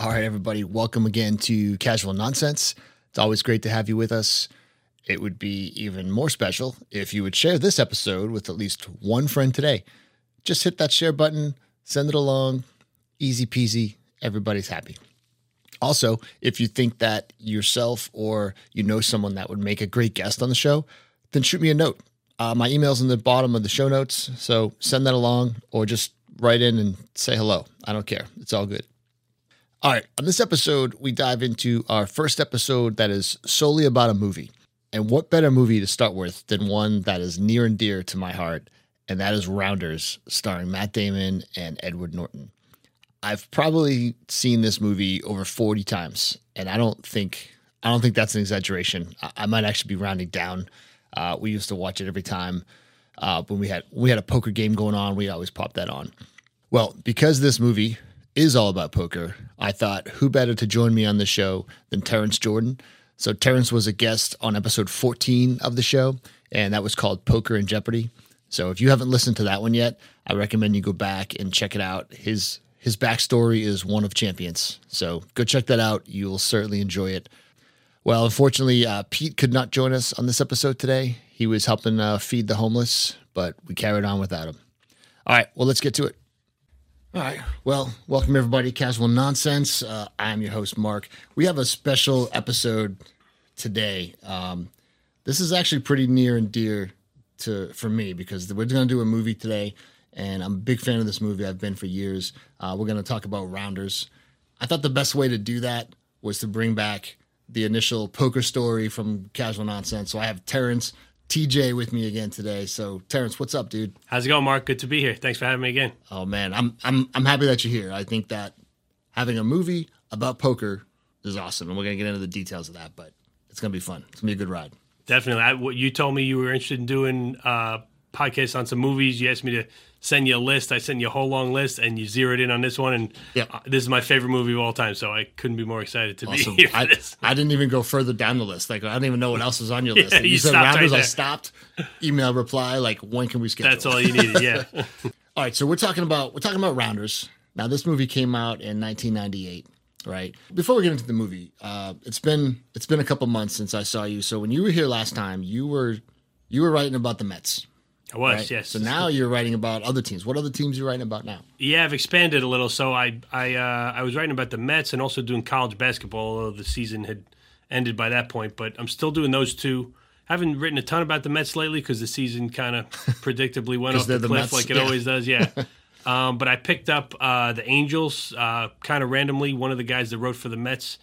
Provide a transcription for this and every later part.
All right, everybody, welcome again to Casual Nonsense. It's always great to have you with us. It would be even more special if you would share this episode with at least one friend today. Just hit that share button, send it along, easy peasy, everybody's happy. Also, if you think that yourself or you know someone that would make a great guest on the show, then shoot me a note. Uh, my email's in the bottom of the show notes, so send that along or just write in and say hello. I don't care. It's all good. All right, on this episode, we dive into our first episode that is solely about a movie. And what better movie to start with than one that is near and dear to my heart, and that is Rounders, starring Matt Damon and Edward Norton. I've probably seen this movie over 40 times, and I don't think I don't think that's an exaggeration. I, I might actually be rounding down. Uh, we used to watch it every time uh, when we had we had a poker game going on. We always pop that on. Well, because this movie is all about poker, I thought who better to join me on the show than Terrence Jordan. So Terrence was a guest on episode 14 of the show, and that was called Poker and Jeopardy. So if you haven't listened to that one yet, I recommend you go back and check it out. His his backstory is one of champions. So go check that out. You'll certainly enjoy it. Well, unfortunately, uh, Pete could not join us on this episode today. He was helping uh, feed the homeless, but we carried on without him. All right, well, let's get to it. All right. Well, welcome everybody. Casual Nonsense. Uh, I'm your host, Mark. We have a special episode today. Um, this is actually pretty near and dear to for me because we're going to do a movie today, and I'm a big fan of this movie. I've been for years. Uh, we're going to talk about Rounders. I thought the best way to do that was to bring back the initial poker story from Casual Nonsense. So I have Terrence TJ with me again today. So Terrence, what's up, dude? How's it going, Mark? Good to be here. Thanks for having me again. Oh man, I'm I'm I'm happy that you're here. I think that having a movie about poker is awesome, and we're gonna get into the details of that. But it's gonna be fun. It's gonna be a good ride. Definitely. I, what you told me you were interested in doing uh, podcasts on some movies. You asked me to send you a list. I sent you a whole long list, and you zeroed in on this one. And Yep. this is my favorite movie of all time, so I couldn't be more excited to Awesome. be here I. I didn't even go further down the list. Like I don't even know what else was on your list. Yeah, Like, you, you said stopped right rounders, I stopped. Email reply like when can we schedule? That's all you needed. Yeah. All right, so we're talking about we're talking about Rounders. Now, this movie came out in 1998, right? Before we get into the movie, uh, it's been it's been a couple months since I saw you. So when you were here last time, you were you were writing about the Mets, I was. right? Yes. So now you're writing about other teams. What other teams are you writing about now? Yeah, I've expanded a little. So I I uh, I was writing about the Mets and also doing college basketball, although the season had ended by that point. But I'm still doing those two. I Haven't written a ton about the Mets lately because the season kind of predictably went off the the cliff Mets, like it yeah. always does. Yeah. um, but I picked up uh, the Angels uh, kind of randomly. One of the guys that wrote for the Mets.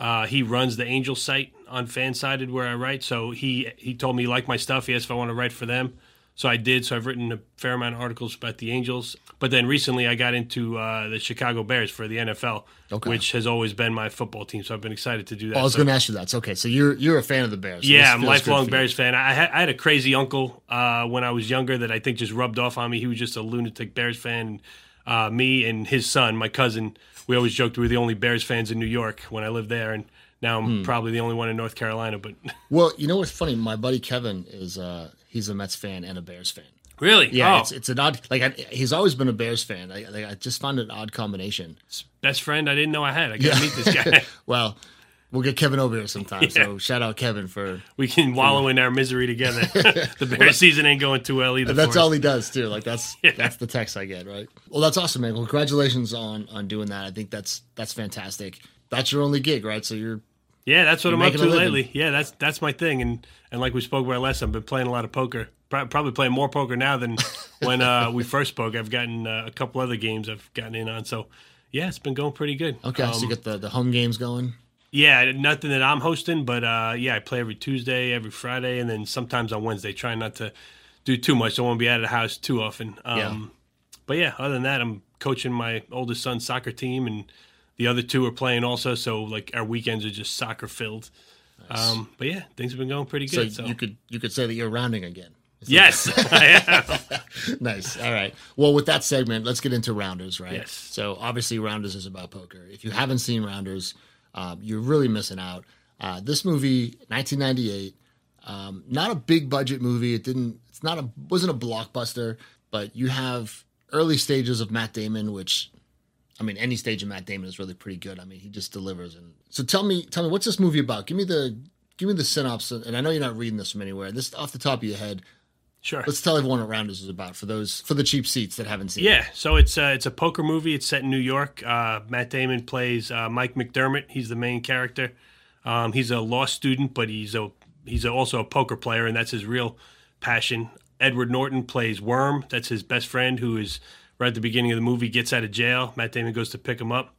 Uh, he runs the Angel site on Fansided where I write. So he he told me he liked my stuff. He asked if I want to write for them. So I did. So I've written a fair amount of articles about the Angels. But then recently I got into uh, the Chicago Bears for the NFL, Okay. which has always been my football team. So I've been excited to do that. Oh, I was So- going to ask you that. So, okay, so you're you're a fan of the Bears. so yeah, I'm a lifelong good for you. Bears fan. I had, I had a crazy uncle uh, when I was younger that I think just rubbed off on me. He was just a lunatic Bears fan. Uh, me and his son, my cousin, we always joked we were the only Bears fans in New York when I lived there, and now I'm Hmm. probably the only one in North Carolina. But Well, you know what's funny? My buddy Kevin is uh he's a Mets fan and a Bears fan. really, Yeah, oh, it's it's an odd like I, he's always been a Bears fan. I, like, I just found an odd combination. best friend I didn't know I had. I got to meet this guy. Well, we'll get Kevin over here sometime. So shout out Kevin for we can wallow in our misery together. the Bears season ain't going too well either. that's all he does too. Like that's that's the text I get, right? Well, that's awesome, man. Well, congratulations on on doing that. I think that's that's fantastic. That's your only gig, right? So you're Yeah, that's what You're I'm up to lately. Yeah, that's that's my thing. And and like we spoke about last I've been playing a lot of poker. Probably playing more poker now than when uh, we first spoke. I've gotten uh, a couple other games I've gotten in on. So yeah, it's been going pretty good. okay. so you got the the home games going. yeah, nothing that I'm hosting, but uh, yeah, I play every Tuesday, every Friday, and then sometimes on Wednesday. Trying not to do too much. I won't be out of the house too often. Um, Yeah. But yeah, other than that, I'm coaching my oldest son's soccer team, and the other two are playing also. So like our weekends are just soccer filled. Um, but yeah, things have been going pretty good. So, you could you could say that you're rounding again. Is yes, I am. nice. All right. Well, with that segment, let's get into Rounders, right? Yes. So obviously, Rounders is about poker. If you haven't seen Rounders, um, you're really missing out. Uh, this movie, 1998, um, not a big budget movie. It didn't. It's not a wasn't a blockbuster, but you have early stages of Matt Damon, which I mean, any stage of Matt Damon is really pretty good. I mean, he just delivers. And so tell me, tell me, what's this movie about? Give me the give me the synopsis. And I know you're not reading this from anywhere. This off the top of your head. Sure. Let's tell everyone what Rounders is about for those for the cheap seats that haven't seen. It. Yeah, so it's uh, it's a poker movie. It's set in New York. Uh, Matt Damon plays uh, Mike McDermott. He's the main character. Um, he's a law student, but he's a he's also a poker player, and that's his real passion. Edward Norton plays Worm. That's his best friend, who is right at the beginning of the movie gets out of jail. Matt Damon goes to pick him up,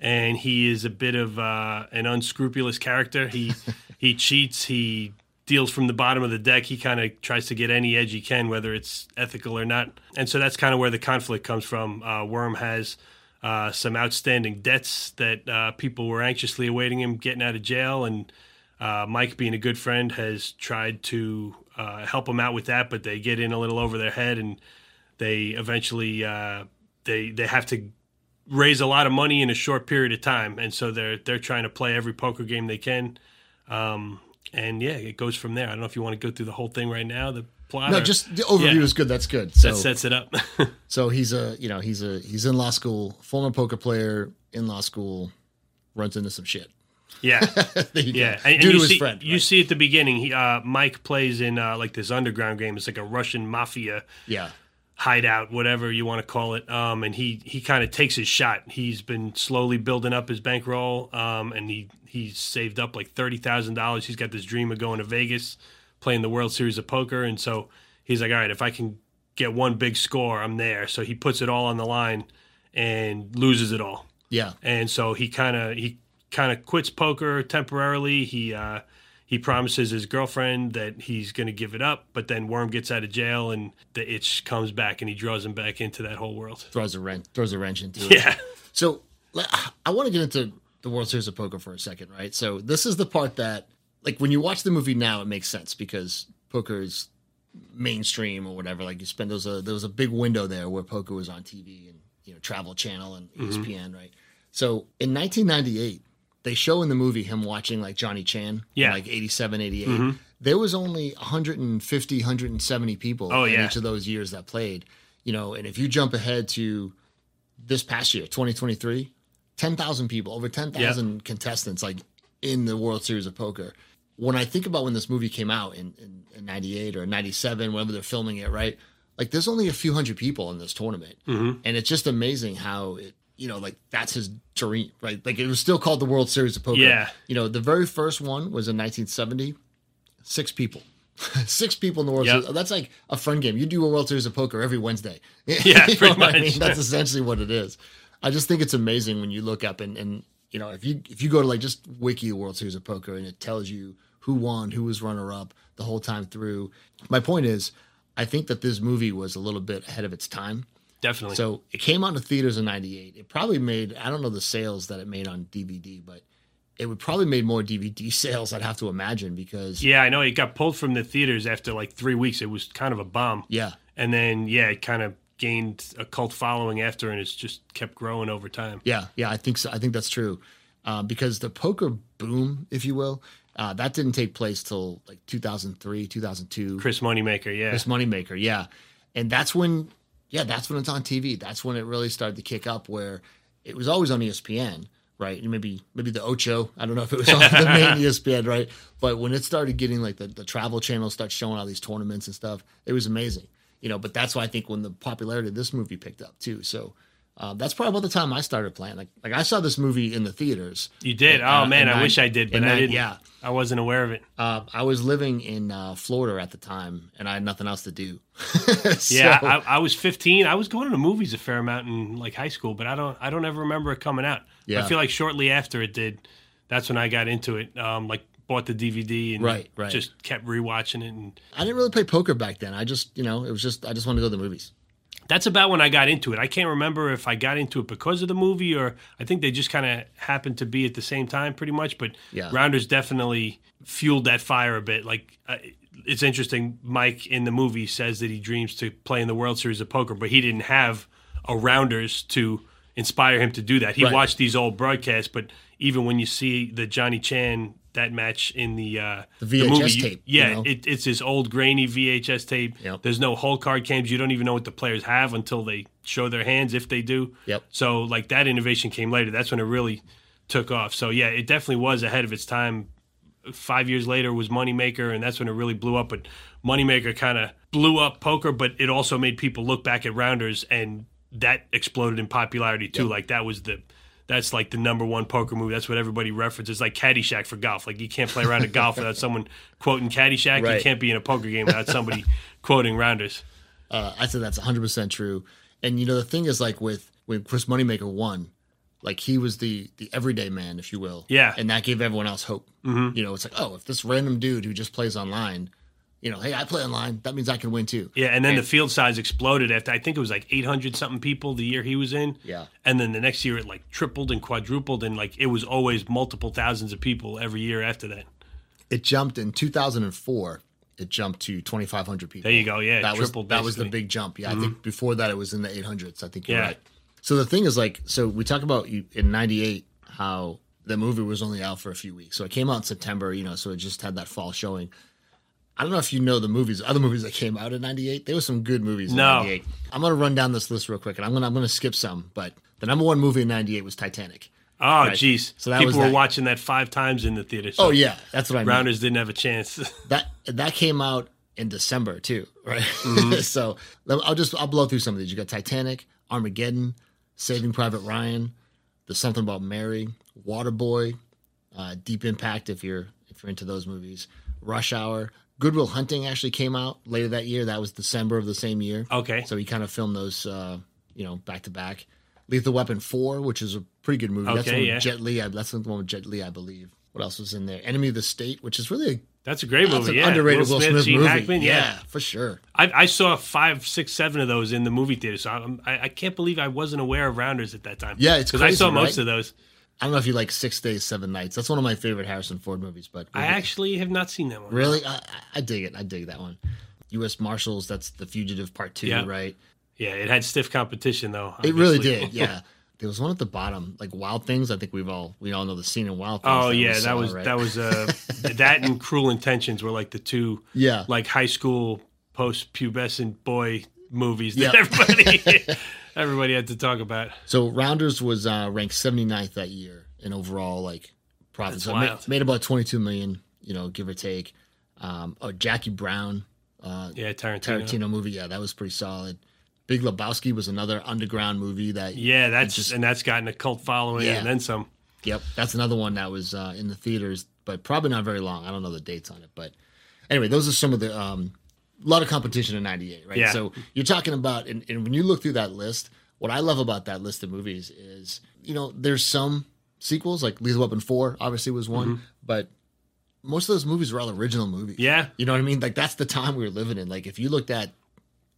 and he is a bit of uh, an unscrupulous character. He he cheats. He deals from the bottom of the deck. He kind of tries to get any edge he can, whether it's ethical or not. And so that's kind of where the conflict comes from. Uh, Worm has uh, some outstanding debts that uh, people were anxiously awaiting him getting out of jail, and uh, Mike, being a good friend, has tried to uh, help him out with that, but they get in a little over their head, and they eventually uh, they they have to raise a lot of money in a short period of time, and so they're they're trying to play every poker game they can. Um, and yeah, it goes from there. I don't know if you want to go through the whole thing right now. The plot. No, or- just the overview Yeah. is good. That's good. So that sets it up. so he's a you know he's a he's in law school, former poker player in law school, runs into some shit. yeah, yeah. And, and Due you to his see, friend. you right? see at the beginning, he, uh, Mike plays in uh, like this underground game. It's like a Russian mafia yeah. Hideout, whatever you want to call it. Um, and he he kind of takes his shot. He's been slowly building up his bankroll, um, and he he's saved up like thirty thousand dollars. He's got this dream of going to Vegas, playing the World Series of Poker, and so he's like, all right, if I can get one big score, I'm there. So he puts it all on the line and loses it all Yeah. and so he kind of he kind of quits poker temporarily. He uh, he promises his girlfriend that he's going to give it up, but then Worm gets out of jail and the itch comes back, and he draws him back into that whole world. Throws a wrench throws a wrench into it. Yeah, So I want to get into the World Series of Poker for a second, right? So this is the part that, like, when you watch the movie now, it makes sense because poker is mainstream or whatever. Like, you spend those a there was a big window there where poker was on TV and you know Travel Channel and mm-hmm. ESPN, right? So in 1998, they show in the movie him watching like Johnny Chan, Yeah. in, like 87, 88. Mm-hmm. There was only 150, 170 people Oh, in yeah. each of those years that played. You know, and if you jump ahead to this past year, 2023, 10,000 people, over 10,000 contestants, like in the World Series of Poker. When I think about when this movie came out in, in, in 98 or 97, whenever they're filming it, right? Like there's only a few hundred people in this tournament. Mm-hmm. And it's just amazing how it, you know, like that's his dream, right? Like it was still called the World Series of Poker. Yeah. You know, the very first one was in 1970, six people. Six people in the World Yep. Series. That's like a fun game. You do a World Series of Poker every Wednesday. Yeah, You know pretty what I mean? That's essentially what it is. I just think it's amazing when you look up and, and you know if you if you go to like just wiki World Series of Poker and it tells you who won, who was runner up the whole time through. My point is, I think that this movie was a little bit ahead of its time. Definitely. So it came out in theaters in '98. It probably made I don't know the sales that it made on DVD, but it would probably made more DVD sales. I'd have to imagine because yeah, I know it got pulled from the theaters after like three weeks. It was kind of a bomb, yeah, and then yeah, it kind of gained a cult following after, and it's just kept growing over time. Yeah, yeah, I think so. I think that's true, uh, because the poker boom, if you will, uh, that didn't take place till like 2003, 2002. Chris Moneymaker, yeah, Chris Moneymaker, yeah, and that's when, yeah, that's when it's on TV. That's when it really started to kick up. Where it was always on ESPN, right? And maybe maybe the Ocho. I don't know if it was on the main ESPN, right? But when it started getting like the, the travel channel start showing all these tournaments and stuff, it was amazing. You know, but that's why I think when the popularity of this movie picked up too. So. Uh, that's probably about the time I started playing. Like, like I saw this movie in the theaters. you did. Oh man, I I- wish I did, but I I- didn't. yeah. I wasn't aware of it. Uh, I was living in uh, Florida at the time, and I had nothing else to do. Yeah, I, I was 15. I was going to the movies a fair amount in like high school, but I don't I don't ever remember it coming out. Yeah. I feel like shortly after it did, that's when I got into it. Um, like bought the DVD and Right, right. just kept rewatching it, and I didn't really play poker back then. I just, you know, it was just I just wanted to go to the movies. That's about when I got into it. I can't remember if I got into it because of the movie or I think they just kind of happened to be at the same time, pretty much. But Yeah. Rounders definitely fueled that fire a bit. Like uh, it's interesting. Mike in the movie says that he dreams to play in the World Series of Poker, but he didn't have a Rounders to inspire him to do that. He Right. watched these old broadcasts, but even when you see the Johnny Chan that match in the uh, The VHS movie, you- tape, you yeah, know? it, it's this old grainy VHS tape. Yep. There's no whole card games. You don't even know what the players have until they show their hands, if they do. Yep. So like that innovation came later. That's when it really took off. So yeah, it definitely was ahead of its time. Five years later was Moneymaker, and that's when it really blew up. But Moneymaker kind of blew up poker, but it also made people look back at rounders, and that exploded in popularity too. Like that was the that's like the number one poker movie. That's what everybody references, like Caddyshack for golf. Like you can't play around a golf without someone quoting Caddyshack. You can't be in a poker game without somebody quoting rounders. Uh, I said that's 100% true. And you know the thing is like with when Chris Moneymaker won, like he was the the everyday man, if you will. Yeah. And that gave everyone else hope. Mm-hmm. You know, it's like, oh, if this random dude who just plays online, you know, hey, I play online, that means I can win too. Yeah, and then the field size exploded after I think it was like 800 something people the year he was in. Yeah. And then the next year it like tripled and quadrupled and like it was always multiple thousands of people every year after that. It jumped in 2004. It jumped to 2,500 people. There you go, yeah, that was tripled, that was the big jump. Yeah, I mm-hmm. think before that it was in the 800s. I think you're Yeah. right. So the thing is, like, so we talk about you in '98 how the movie was only out for a few weeks. So it came out in September, you know, so it just had that fall showing. I don't know if you know the movies, other movies that came out in '98. There were some good movies in No. '98. I'm gonna run down this list real quick, and I'm gonna I'm gonna skip some. But the number one movie in '98 was Titanic. Oh, Right. jeez. So that people was were that. watching that five times in the theater. So Oh yeah, that's what I mean. Rounders didn't have a chance. that that came out in December too, right? Mm-hmm. so let- I'll just I'll blow through some of these. You got Titanic, Armageddon, Saving Private Ryan, There's Something About Mary, Waterboy, uh, Deep Impact if you're if you're into those movies, Rush Hour, Good Will Hunting actually came out later that year. That was December of the same year. okay. So he kind of filmed those, uh, you know, back to back. Lethal Weapon Four, which is a pretty good movie. that's the Okay, one yeah. with Jet Li. I- That's the one with Jet Li, I believe. What else was in there? Enemy of the State, which is really a That's a great that's movie. an yeah. underrated Will Smith, movie. Hackman, yeah. for sure. I, I saw five, six, seven of those in the movie theater. So I'm, I, I can't believe I wasn't aware of Rounders at that time. Yeah, it's because I saw crazy, most right? of those. I don't know if you like Six Days, Seven Nights. That's one of my favorite Harrison Ford movies. But I actually have not seen that one. really, I, I- dig it. I dig that one. U.S. Marshals. That's The Fugitive Part Two, Yeah. right? Yeah, it had stiff competition though. It really did. Yeah. There was one at the bottom, like Wild Things. I think we've all we all know the scene in Wild Things. Oh we yeah, saw, that was right? that was uh that and Cruel Intentions were like the two Yeah. like high school post pubescent boy movies that Yeah. everybody everybody had to talk about. So Rounders was uh, ranked 79th that year in overall like profits. So made, made about 22 million, you know, give or take. Um, oh, Jackie Brown, uh, Yeah, Tarantino. Tarantino movie, yeah, that was pretty solid. Big Lebowski was another underground movie that. Yeah, that's just- and that's gotten a cult following Yeah. and then some. Yep, that's another one that was uh, in the theaters, but probably not very long. I don't know the dates on it, but anyway, those are some of the um, a lot of competition in '98, right? Yeah. So you're talking about, and, and when you look through that list, what I love about that list of movies is, you know, there's some sequels like Lethal Weapon Four, obviously was one, Mm-hmm. but most of those movies were all original movies. Yeah. you know what I mean? Like that's the time we were living in. Like if you looked at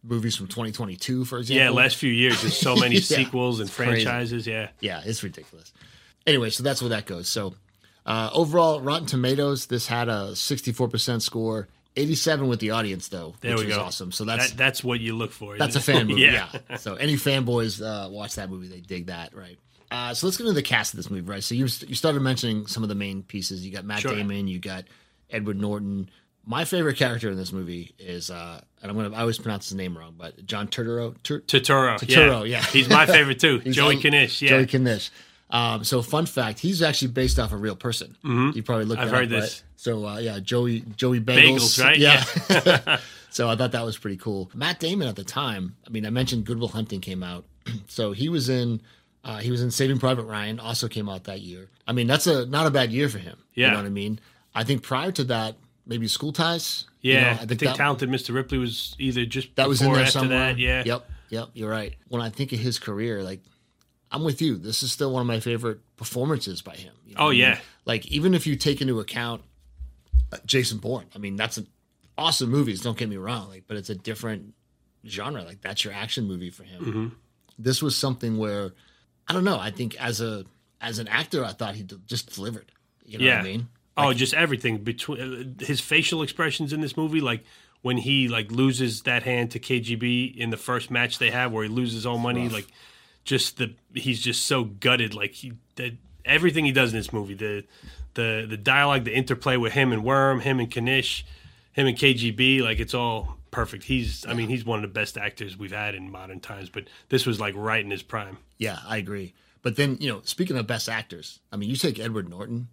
movies from 2022, for example, Yeah, last few years there's so many Yeah. sequels and It's crazy. franchises. Yeah. Yeah, it's ridiculous. Anyway, so that's where that goes. So uh, overall, Rotten Tomatoes, this had a 64% score, 87 with the audience though, There which we was go. awesome. So that's That, that's what you look for. that's a fan movie. yeah. So any fanboys uh, watch that movie, they dig that, right? Uh, so let's get into the cast of this movie, right? So you you started mentioning some of the main pieces. You got Matt Sure. Damon, you got Edward Norton. My favorite character in this movie is, uh, and I'm gonna I always pronounce his name wrong, but John Turturro. Tur- Turturro, Totoro, yeah. yeah. He's my favorite too. Joey on- Knish. Yeah. Joey Knish. Um, so fun fact, he's actually based off a real person. You probably looked. Mm-hmm. I've heard up, this. right? So uh, yeah, Joey Joey Bagels, Bagels, right? Yeah. so I thought that was pretty cool. Matt Damon at the time. I mean, I mentioned Good Will Hunting came out, so he was in. Uh, he was in Saving Private Ryan, also came out that year. I mean, that's a not a bad year for him. You Yeah. know what I mean? I think prior to that, maybe School Ties. you Yeah. know, I think, that, Talented Mr. Ripley was either just that was in there after somewhere. that. Yeah. Yep. Yep. You're right. When I think of his career, like I'm with you. This is still one of my favorite performances by him. You know Oh, what I mean? yeah. Like even if you take into account uh, Jason Bourne, I mean that's an awesome movies. Don't get me wrong. Like, but it's a different genre. Like that's your action movie for him. Mm-hmm. This was something where I don't know. I think as a as an actor, I thought he just delivered. You know Yeah. what I mean? Oh, just everything between uh, his facial expressions in this movie, like when he like loses that hand to KGB in the first match they have, where he loses all money, rough. like just the he's just so gutted. Like he that everything he does in this movie, the the the dialogue, the interplay with him and Worm, him and Knish, him and KGB, like it's all perfect. He's I mean he's one of the best actors we've had in modern times. But this was like right in his prime. Yeah, I agree. But then you know, speaking of best actors, I mean, you take Edward Norton.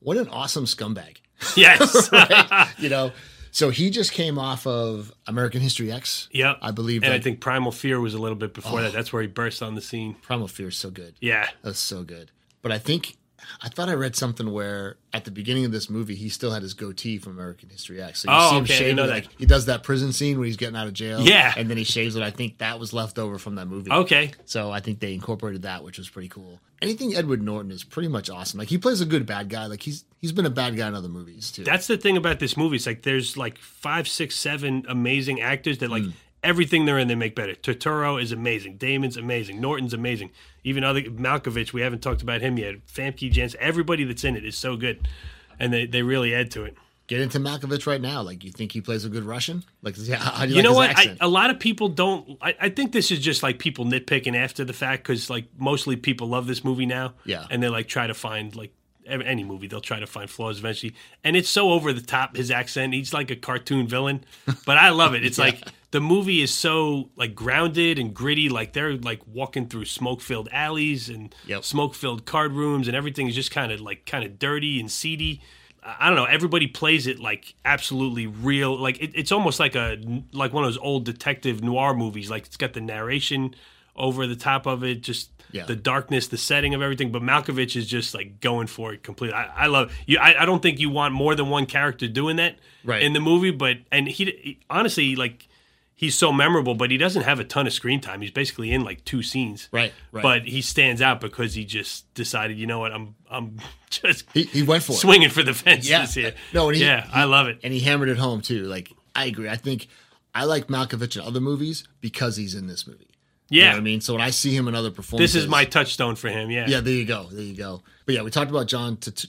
What an awesome scumbag. Yes. right? You know, so he just came off of American History X. Yep. I believe. And I think Primal Fear was a little bit before Oh. that. That's where he burst on the scene. Primal Fear is so good. Yeah. That's so good. But I think I thought I read something where at the beginning of this movie he still had his goatee from American History X. So you Oh, see him okay, didn't know like that. he does that prison scene where he's getting out of jail. Yeah. And then he shaves it. I think that was left over from that movie. Okay. So I think they incorporated that, which was pretty cool. Anything Edward Norton is pretty much awesome. Like he plays a good bad guy. Like he's he's been a bad guy in other movies too. That's the thing about this movie. It's like there's like five, six, seven amazing actors that like Hmm. everything they're in they make better. Turturro is amazing. Damon's amazing. Norton's amazing. Even other Malkovich, we haven't talked about him yet. Famke Janssen, everybody that's in it is so good, and they, they really add to it. Get into Malkovich right now. Like you think he plays a good Russian? Like yeah, how do you, You like know what? I, a lot of people don't. I, I think this is just like people nitpicking after the fact because like mostly people love this movie now. Yeah. and they like try to find like any movie they'll try to find flaws eventually, and it's so over the top. His accent, he's like a cartoon villain, but I love it. It's like the movie is so like grounded and gritty. Like they're like walking through smoke filled alleys and Yep. smoke filled card rooms, and everything is just kind of like kind of dirty and seedy. I don't know. Everybody plays it like absolutely real. Like it, it's almost like a like one of those old detective noir movies. Like it's got the narration over the top of it, just Yeah. the darkness, the setting of everything. But Malkovich is just like going for it completely. I, I love you. I, I don't think you want more than one character doing that Right. in the movie. But and he, he honestly like he's so memorable, but he doesn't have a ton of screen time. He's basically in like two scenes. Right, right. But he stands out because he just decided, you know what, I'm I'm just he, he went for it. swinging for the fences Yeah. here. No, and he- yeah, he- I love it. and he hammered it home too. Like I agree. I think I like Malkovich in other movies because he's in this movie. You Yeah, know what I mean? So when I see him in other performances, this is my touchstone for him. Yeah, yeah. There you go. There you go. But yeah, we talked about John Tut-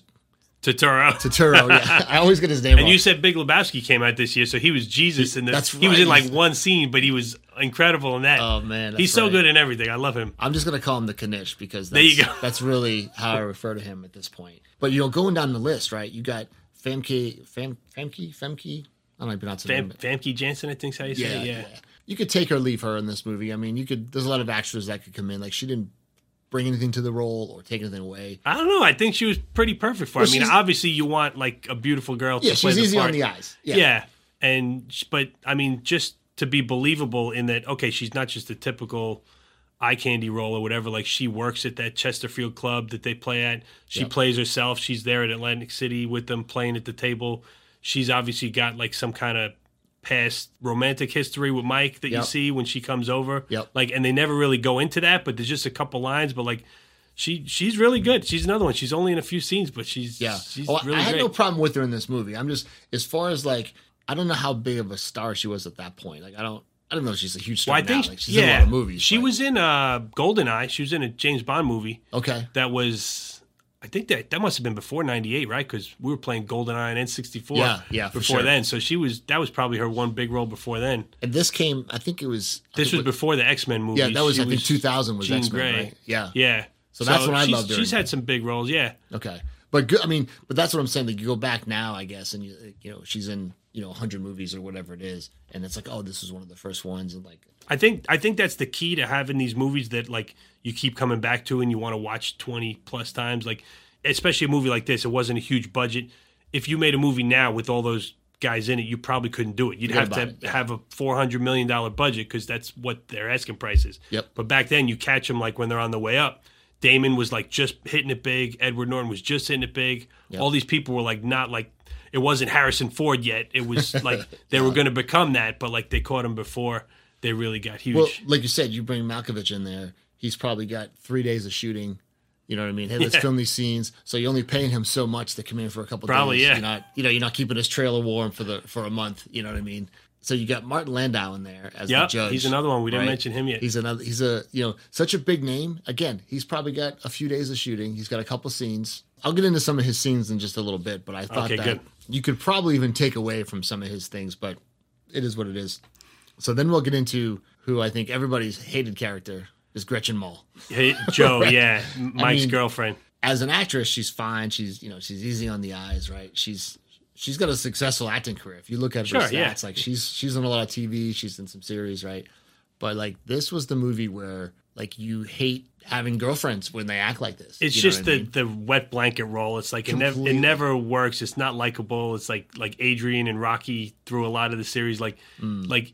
Turturro. Turturro. Yeah, I always get his name. and wrong. you said Big Lebowski came out this year, so he was Jesus in the. That's right. He was in like one scene, but he was incredible in that. Oh man, he's so right. good in everything. I love him. I'm just gonna call him the Knish because that's, There you go. that's really how I refer to him at this point. But you know, going down the list, right? You got Famke, Fam, Famke, Famke. I don't know pronounce her Fam. Famke Janssen, I think's how you say Yeah, it. yeah. Yeah. You could take or leave her in this movie. I mean, you could. There's a lot of actors that could come in. Like she didn't bring anything to the role or take anything away. I don't know. I think she was pretty perfect for. it. Well, I mean, obviously, you want like a beautiful girl. Yeah, to play she's the easy part. on the eyes. Yeah. Yeah. and but I mean, just to be believable in that. Okay, she's not just a typical eye candy role or whatever. Like she works at that Chesterfield club that they play at. She Yep. plays herself. She's there at Atlantic City with them playing at the table. She's obviously got like some kind of past romantic history with Mike that you see when she comes over. Yep. Like, and they never really go into that, but there's just a couple lines. But like, she she's really good. She's another one. She's only in a few scenes, but she's Yeah. she's Oh, really I had great. no problem with her in this movie. I'm just as far as like I don't know how big of a star she was at that point. Like I don't I don't know if she's a huge star well, I think now. Like she's yeah, in a lot of movies. She but- was in uh, Goldeneye. She was in a James Bond movie okay. that was. I think that that must have been before '98, right? Because we were playing Goldeneye and N64. Yeah, yeah, Before sure. then, so she was. That was probably her one big role before then. And this came. I think it was. I This was before the X Men movie. Yeah, that was She I think 2000 was X Men, right? Yeah. Yeah. So that's what I loved her She's had some big roles. Yeah. Okay. But good. I mean, but that's what I'm saying. Like you go back now, I guess, and you you know she's in you know 100 movies or whatever it is, and it's like, oh, this was one of the first ones, and like, I think I think that's the key to having these movies that like you keep coming back to and you want to watch twenty plus times. Like especially a movie like this, it wasn't a huge budget. If you made a movie now with all those guys in it, you probably couldn't do it. You'd have to it, have a four hundred million dollar budget because that's what their asking price is. Yep. But back then, you catch them like when they're on the way up. Damon was like just hitting it big. Edward Norton was just hitting it big. All these people were like not like it wasn't Harrison Ford yet. It was like they were going to become that, but like they caught him before they really got huge. well, like you said, you bring Malkovich in there, he's probably got three days of shooting. You know what I mean? Hey, let's Yeah. film these scenes. So you're only paying him so much to come in for a couple Probably, days. yeah. You're not, you know, you're not keeping his trailer warm for the for a month. You know what I mean? So you got Martin Landau in there as the judge. he's another one. We didn't right? mention him yet. He's another. He's a you know such a big name. Again, he's probably got a few days of shooting. He's got a couple scenes. I'll get into some of his scenes in just a little bit, but I thought Okay, that good. you could probably even take away from some of his things, but it is what it is. So then we'll get into who I think everybody's hated character is Gretchen Mol. Hey, Joe, yeah, Mike's mean- girlfriend. As an actress, she's fine. She's you know she's easy on the eyes, right? She's she's got a successful acting career. If you look at her Sure, stats, yeah. like she's she's on a lot of TV. She's in some series, right? But like this was the movie where like you hate having girlfriends when they act like this. It's You know just what I the mean? the wet blanket role. It's like it never it never works. It's not likable. It's like like Adrian and Rocky through a lot of the series. Like Mm. like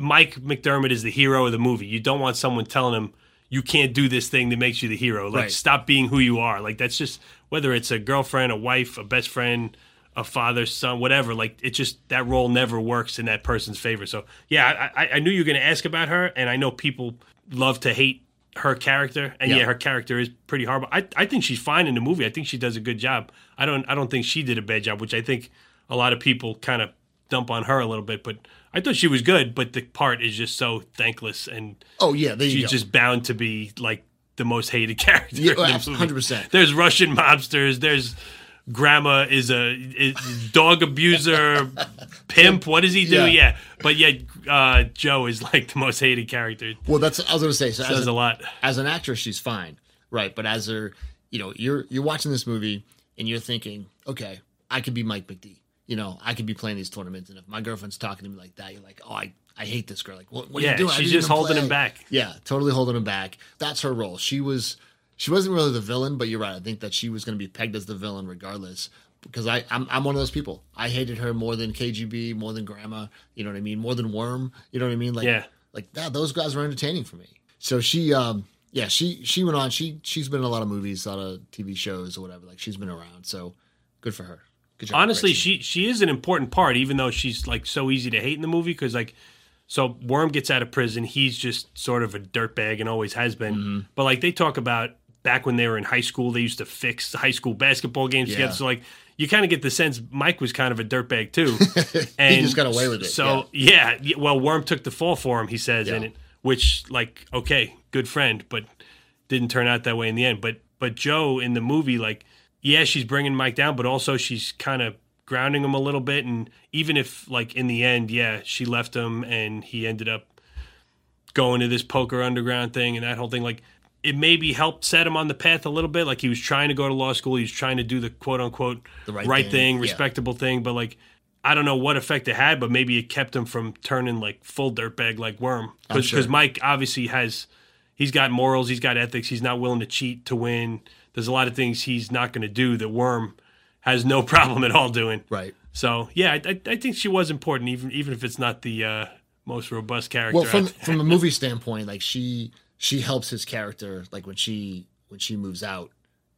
Mike McDermott is the hero of the movie. You don't want someone telling him you can't do this thing that makes you the hero. Like Right. stop being who you are. Like that's just whether it's a girlfriend, a wife, a best friend, a father, son, whatever. Like it just that role never works in that person's favor. So yeah, I, I- I knew you were going to ask about her, and I know people love to hate her character, and yeah, Yeah. her character is pretty horrible. I, I think she's fine in the movie. I think she does a good job. I don't I don't think she did a bad job, which I think a lot of people kind of dump on her a little bit. But I thought she was good, but the part is just so thankless, and oh yeah, she's go. just bound to be like the most hated character. Yeah, in the 100%. There's Russian mobsters. There's grandma is a is dog abuser, pimp. What does he do? Yeah. Yeah, but yet uh, Jo is like the most hated character. well, that's I was gonna say. So Says a, a lot. as an actress, she's fine, right? But as her, you know, you're you're watching this movie and you're thinking, okay, I could be Mike McD. You know, I could be playing these tournaments, and if my girlfriend's talking to me like that, you're like, oh, I, I hate this girl. Like, what, what are you doing? She's just holding play. him back. Yeah, totally holding him back. That's her role. She was, she wasn't really the villain, but you're right. I think that she was going to be pegged as the villain regardless. Because I, I'm, I'm one of those people. I hated her more than KGB, more than Grandma. You know what I mean? More than Worm. You know what I mean? Like, Yeah. like that. Those guys were entertaining for me. So she, um, yeah, she she went on. She she's been in a lot of movies, a lot of TV shows or whatever. Like she's been around. So good for her. Job. Honestly, she she is an important part, even though she's like so easy to hate in the movie. Because like, so Worm gets out of prison, he's just sort of a dirtbag and always has been. Mm-hmm. But like they talk about back when they were in high school, they used to fix high school basketball games Yeah. together. So like, you kind of get the sense Mike was kind of a dirtbag too. and he just got away with it, So yeah, yeah, well, Worm took the fall for him. He says in Yeah. it, which like okay, good friend, but didn't turn out that way in the end. But but Jo in the movie, like, yeah, she's bringing Mike down, but also she's kind of grounding him a little bit. And even if like in the end, yeah, she left him and he ended up going to this poker underground thing and that whole thing, like. It maybe helped set him on the path a little bit. Like he was trying to go to law school. He was trying to do the quote unquote The right, right thing, thing, yeah. respectable thing. But like, I don't know what effect it had, but maybe it kept him from turning like full dirtbag like Worm. Because sure. Mike obviously has he's got morals, he's got ethics, he's not willing to cheat to win. There's a lot of things he's not going to do that Worm has no problem at all doing. right. So yeah, I, I, I think she was important, even even if it's not the uh, most robust character. Well, from from a movie standpoint, like she she helps his character. Like when she when she moves out,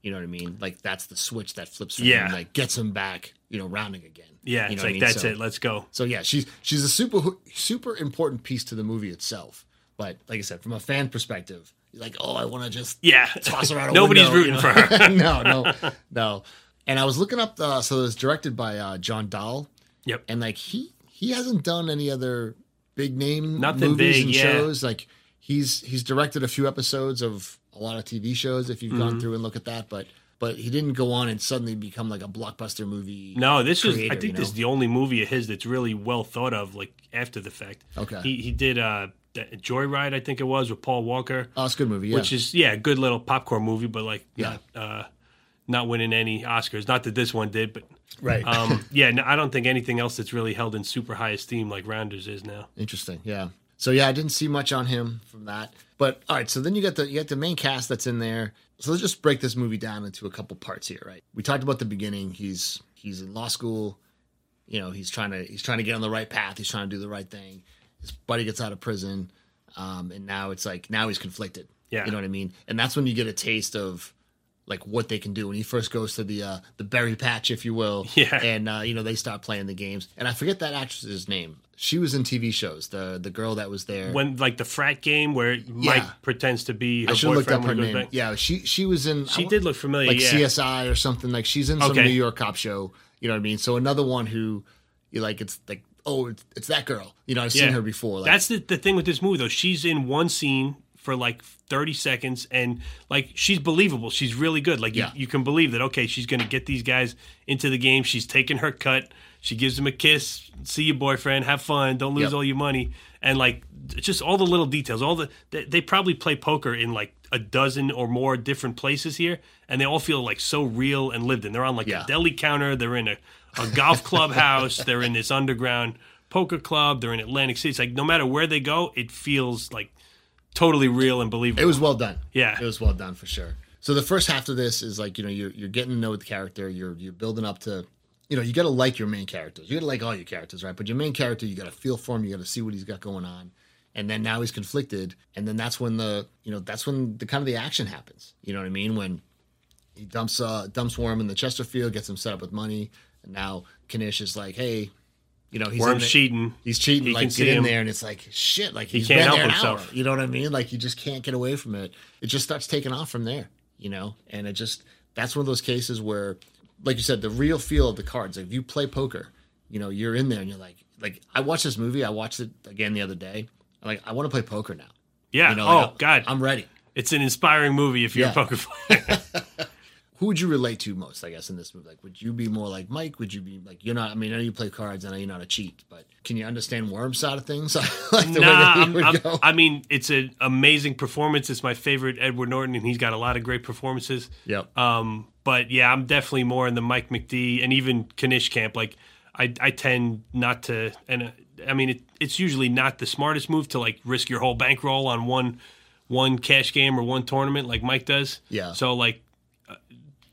you know what I mean. Like that's the switch that flips for Yeah. him. Like gets him back, you know, rounding again. yeah, you it's know I like mean? that's So- it. Let's go. So yeah, she's she's a super super important piece to the movie itself. But like I said, from a fan perspective, like, oh, I want to just Yeah, toss her out a nobody's window, rooting you for her. no, no, no. And I was looking up. The, so it was directed by uh, John Dahl, Yep. and like he he hasn't done any other big name Nothing movies big, and yeah. shows. Like he's he's directed a few episodes of a lot of TV shows. If you've Mm-hmm. gone through and look at that, but but he didn't go on and suddenly become like a blockbuster movie. No, this is. I think you this is the only movie of his that's really well thought of, like after the fact. Okay. He he did uh, that Joyride, I think it was, with Paul Walker, Oh, it's a good movie. Yeah. which is yeah, a good little popcorn movie, but like Yeah. not uh, not winning any Oscars. Not that this one did, but right. um, yeah, no, I don't think anything else that's really held in super high esteem like Rounders is now. Interesting. Yeah. So yeah, I didn't see much on him from that. But all right, so then you got the you got the main cast that's in there. So let's just break this movie down into a couple parts here, right? We talked about the beginning. He's he's in law school. You know, he's trying to he's trying to get on the right path. He's trying to do the right thing. His buddy gets out of prison, um, and now it's like now he's conflicted. Yeah. You know what I mean? And that's when you get a taste of like what they can do when he first goes to the uh, the berry patch, if you will. Yeah. And uh, you know they start playing the games, and I forget that actress's name. She was in TV shows. The the girl that was there. When like the frat game where Mike pretends to be her I should looked up boyfriend her when he goes name. back. Yeah, she she was in. She I- did look familiar. like yeah. CSI or something. Like she's in some Okay. New York cop show. You know what I mean? So another one who you like. It's like oh, it's, it's that girl. You know, I've seen Yeah. her before. Like, That's the, the thing with this movie, though. She's in one scene for like 30 seconds and like she's believable she's really good like Yeah. you, you can believe that okay she's gonna get these guys into the game she's taking her cut she gives them a kiss see your boyfriend have fun don't lose Yep. all your money and like just all the little details all the they, they probably play poker in like a dozen or more different places here and they all feel like so real and lived in they're on like Yeah. a deli counter they're in a, a golf clubhouse they're in this underground poker club they're in atlantic city it's like no matter where they go it feels like totally real and believable It was well done. Yeah. it was well done for sure. So the first half of this is like you know you're you're getting to know the character. You're you're building up to, you know, you got to like your main characters. You got to like all your characters, right? But your main character, you got to feel for him. You got to see what he's got going on. And then now he's conflicted, and then that's when the you know that's when the kind of the action happens. You know what I mean? When he dumps uh dumps Worm in the Chesterfield, gets him set up with money, and now Knish is like, hey, you know, he's worm's cheating He's cheating, He like can get see in him. there, and it's like shit. Like he's can't help there himself. hour. You know what I mean? Like you just can't get away from it. It just starts taking off from there. You know, and it just that's one of those cases where, like you said, the real feel of the cards. Like if you play poker, you know, you're in there and you're like, like I watched this movie. I watched it again the other day. I'm like, I want to play poker now. yeah You know, oh like, god I'm ready. it's an inspiring movie if you're Yeah. a poker player Who would you relate to most? I guess in this movie, like, would you be more like Mike? Would you be like you're not? I mean, I know you play cards. I know you're not a cheat, but can you understand Worm's side of things? like nah, that I'm, I'm- I mean, it's an amazing performance. It's my favorite Edward Norton, and he's got a lot of great performances. Yep. Um, but yeah, I'm definitely more in the Mike McD and even Knish camp. Like, I, I tend not to, and uh, I mean, it, it's usually not the smartest move to like risk your whole bankroll on one one cash game or one tournament like Mike does. Yeah. So like, uh,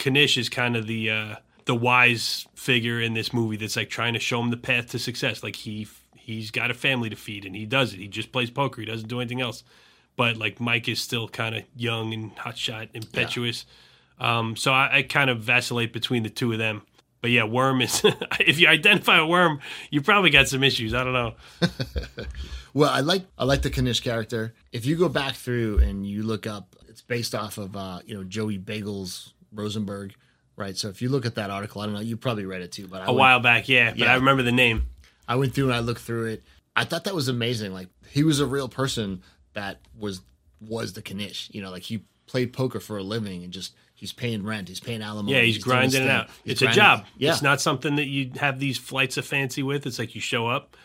Knish is kind of the uh, the wise figure in this movie that's like trying to show him the path to success. Like he he's got a family to feed and he does it. He just plays poker. He doesn't do anything else. But like Mike is still kind of young and hotshot, impetuous. Um, so I, I kind of vacillate between the two of them. But yeah, Worm is. if you identify a worm, you probably got some issues. I don't know. Well, I like I like the Knish character. If you go back through and you look up, it's based off of uh, you know Joey Bagels Rosenberg, right? So if you look at that article, I don't know, you probably read it too, but I A went, while back, yeah, but Yeah. I remember the name. I went through and I looked through it. I thought that was amazing. Like he was a real person that was was the Knish. You know, like he played poker for a living and just he's paying rent, he's paying alimony. Yeah, he's, his grinding it out. He's it's a job. Yeah, It's not something that you have these flights of fancy with. It's like you show up,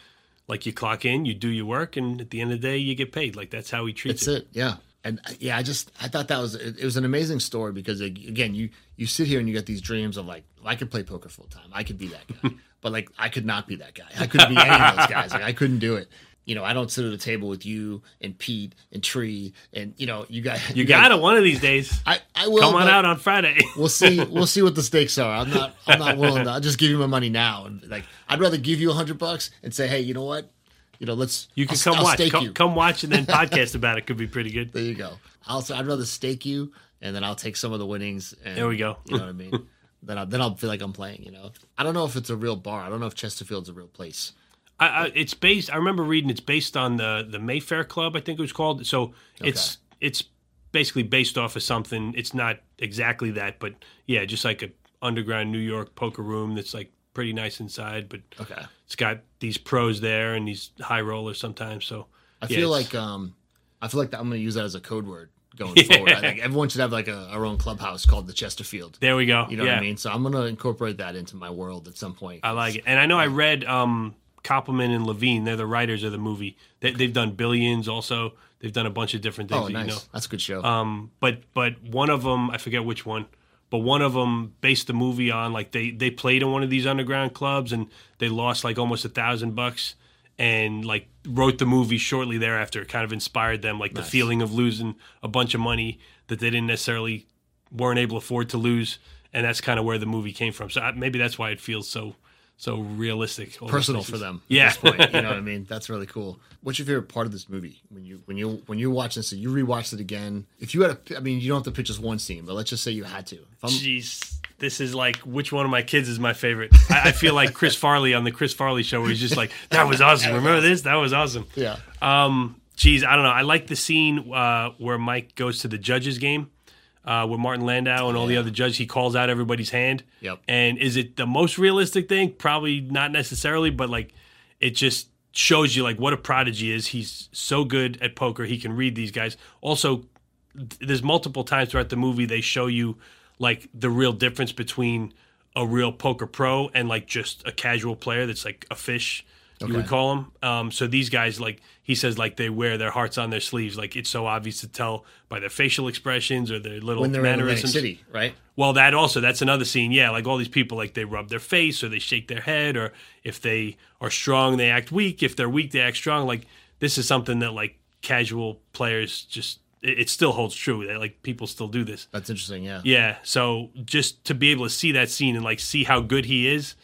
like you clock in, you do your work, and at the end of the day, you get paid. Like that's how he treats That's it. it. Yeah. And uh, yeah, I just I thought that was it, was an amazing story because again, you you sit here and you get these dreams of like I could play poker full time. I could be that guy. but like I could not be that guy. I couldn't be any of those guys. Like I couldn't do it. You know, I don't sit at a table with you and Pete and Tree and you know, you got You got it one of these days. I, I will Come on out on Friday. We'll see we'll see what the stakes are. I'm not I'm not willing to I'll just give you my money now. And like I'd rather give you a hundred bucks and say, Hey, you know what? You know, let's You can I'll- come I'll watch. Come, you. come watch and then podcast about it. Could be pretty good. There you go. I'll I'd rather stake you, and then I'll take some of the winnings. And, There we go. You know what I mean? then I, then I'll feel like I'm playing. You know, I don't know if it's a real bar. I don't know if Chesterfield's a real place. I, I, it's based. I remember reading it's based on the the Mayfair Club. I think it was called. So it's it's basically based off of something. It's not exactly that, but yeah, just like a underground New York poker room that's like pretty nice inside, but Okay. it's got these pros there and these high rollers sometimes. So I yeah, feel like um, I feel like that I'm going to use that as a code word going Yeah. forward. I think everyone should have like a, our own clubhouse called the Chesterfield. there we go. You know yeah, what I mean? So I'm going to incorporate that into my world at some point. I like it. And I know I read um, Koppelman and Levien. They're the writers of the movie. They, they've done Billions also. They've done a bunch of different things. Oh, nice. You know. That's a good show. Um, but but one of them, I forget which one, but one of them based the movie on like they they played in one of these underground clubs and they lost like almost a thousand bucks and like wrote the movie shortly thereafter. It kind of inspired them, like the feeling of losing a bunch of money that they didn't necessarily weren't able to afford to lose, and that's kind of where the movie came from. So I, maybe that's why it feels so so realistic, Personal for them. Yeah. At this point, you know what I mean? That's really cool. What's your favorite part of this movie? When you when you when you watch this, you rewatched it again. If you had a, I mean, you don't have to pitch just one scene, but let's just say you had to. Jeez, this is like which one of my kids is my favorite? I, I feel like Chris Farley on the Chris Farley show, where he's just like, "That was awesome. Remember this? That was awesome." yeah, Um, geez, I don't know. I like the scene uh, where Mike goes to the judges' game uh, with Martin Landau and all the other judges. He calls out everybody's hand. Yep. And is it the most realistic thing? Probably not necessarily, but like it just shows you like what a prodigy is. He's so good at poker. He can read these guys. Also, th- there's multiple times throughout the movie they show you like the real difference between a real poker pro and like just a casual player that's like a fish you would call them um, so these guys like he says like they wear their hearts on their sleeves like it's so obvious to tell by their facial expressions or their little when they're in Atlantic mannerisms City, right? well, that also that's another scene. Yeah, like all these people, like they rub their face or they shake their head, or if they are strong, they act weak. If they're weak, they act strong. Like this is something that like casual players just it, it still holds true. That like people still do this. That's interesting. Yeah. Yeah. So just to be able to see that scene and like see how good he is,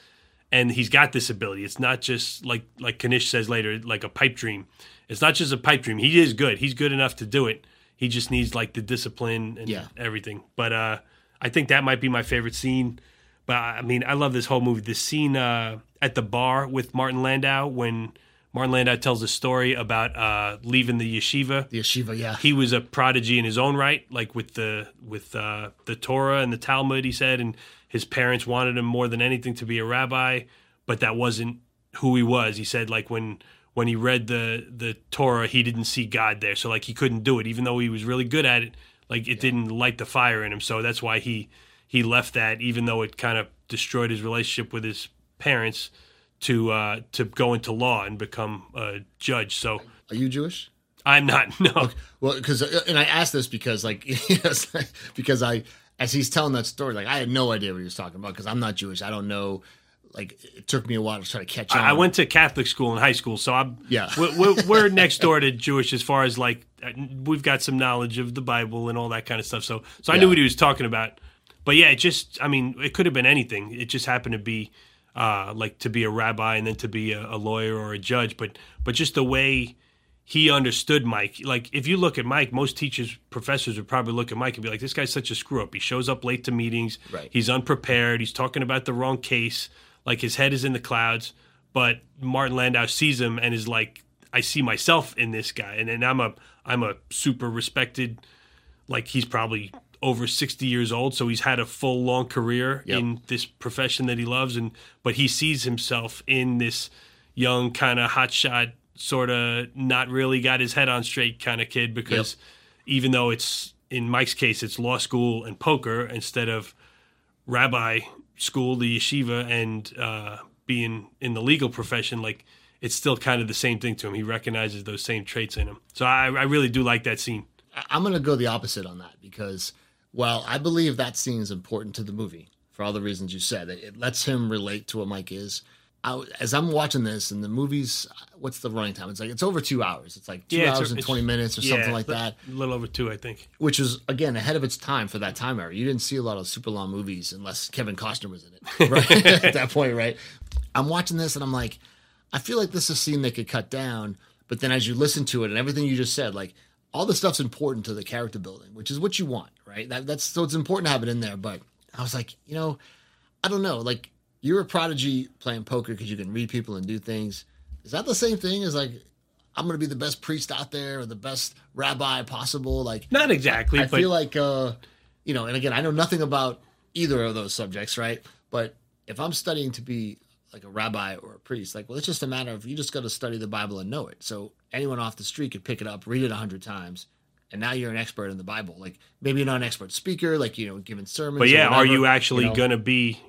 and he's got this ability. It's not just like like Knish says later, like a pipe dream. It's not just a pipe dream. He is good. He's good enough to do it. He just needs like the discipline and Yeah. everything. But uh, I think that might be my favorite scene. But I mean, I love this whole movie. This scene uh, at the bar with Martin Landau when Martin Landau tells a story about uh, leaving the yeshiva The yeshiva. Yeah. he was a prodigy in his own right, like with the with uh, the Torah and the Talmud. He said, and his parents wanted him more than anything to be a rabbi, but that wasn't who he was. He said, like when when he read the the Torah, he didn't see God there, so like he couldn't do it, even though he was really good at it. Like it didn't light the fire in him, so that's why he he left that, even though it kind of destroyed his relationship with his parents. To uh, to go into law and become a judge. So Are you Jewish? I'm not. No. Well, because and I asked this because like because I as he's telling that story, like I had no idea what he was talking about because I'm not Jewish. I don't know. Like it took me a while to try to catch on. I went to Catholic school in high school, so I'm Yeah. we're, we're, we're next door to Jewish as far as like uh, we've got some knowledge of the Bible and all that kind of stuff. So so I Yeah. knew what he was talking about. But yeah, it just I mean it could have been anything. It just happened to be uh, like to be a rabbi and then to be a, a lawyer or a judge. But but just the way he understood Mike. Like if you look at Mike, most teachers, professors would probably look at Mike and be like, "This guy's such a screw up. He shows up late to meetings. Right. He's unprepared. He's talking about the wrong case. Like his head is in the clouds." But Martin Landau sees him and is like, "I see myself in this guy." And then I'm a I'm a super respected. Like he's probably over 60 years old so he's had a full long career Yep. in this profession that he loves and but he sees himself in this young kind of hotshot sort of not really got his head on straight kind of kid because even though it's in Mike's case it's law school and poker instead of rabbi school the yeshiva and uh, being in the legal profession like it's still kind of the same thing to him. He recognizes those same traits in him. So I, I really do like that scene. I'm going to go the opposite on that because while I believe that scene is important to the movie for all the reasons you said, it, it lets him relate to what Mike is. I, as I'm watching this and the movie's, what's the running time? It's like it's over two hours. It's like two Yeah, hours and twenty minutes or something like that. A little over two, I think. which was again ahead of its time for that time era. You didn't see a lot of super long movies unless Kevin Costner was in it, right? At that point, right? I'm watching this and I'm like, I feel like this is a scene they could cut down, but then as you listen to it and everything you just said, like all the stuff's important to the character building, which is what you want, right? That, that's so it's important to have it in there. But I was like, you know, I don't know, like you're a prodigy playing poker because you can read people and do things. Is that the same thing as like I'm going to be the best priest out there or the best rabbi possible? Like Not exactly, I but feel like uh, you know, and again, I know nothing about either of those subjects, right? But if I'm studying to be like a rabbi or a priest, like, well, it's just a matter of you just got to study the Bible and know it. So anyone off the street could pick it up, read it a hundred times, and now you're an expert in the Bible. Like maybe you're not an expert speaker, like you know, giving sermons. but yeah, are you actually know? going to be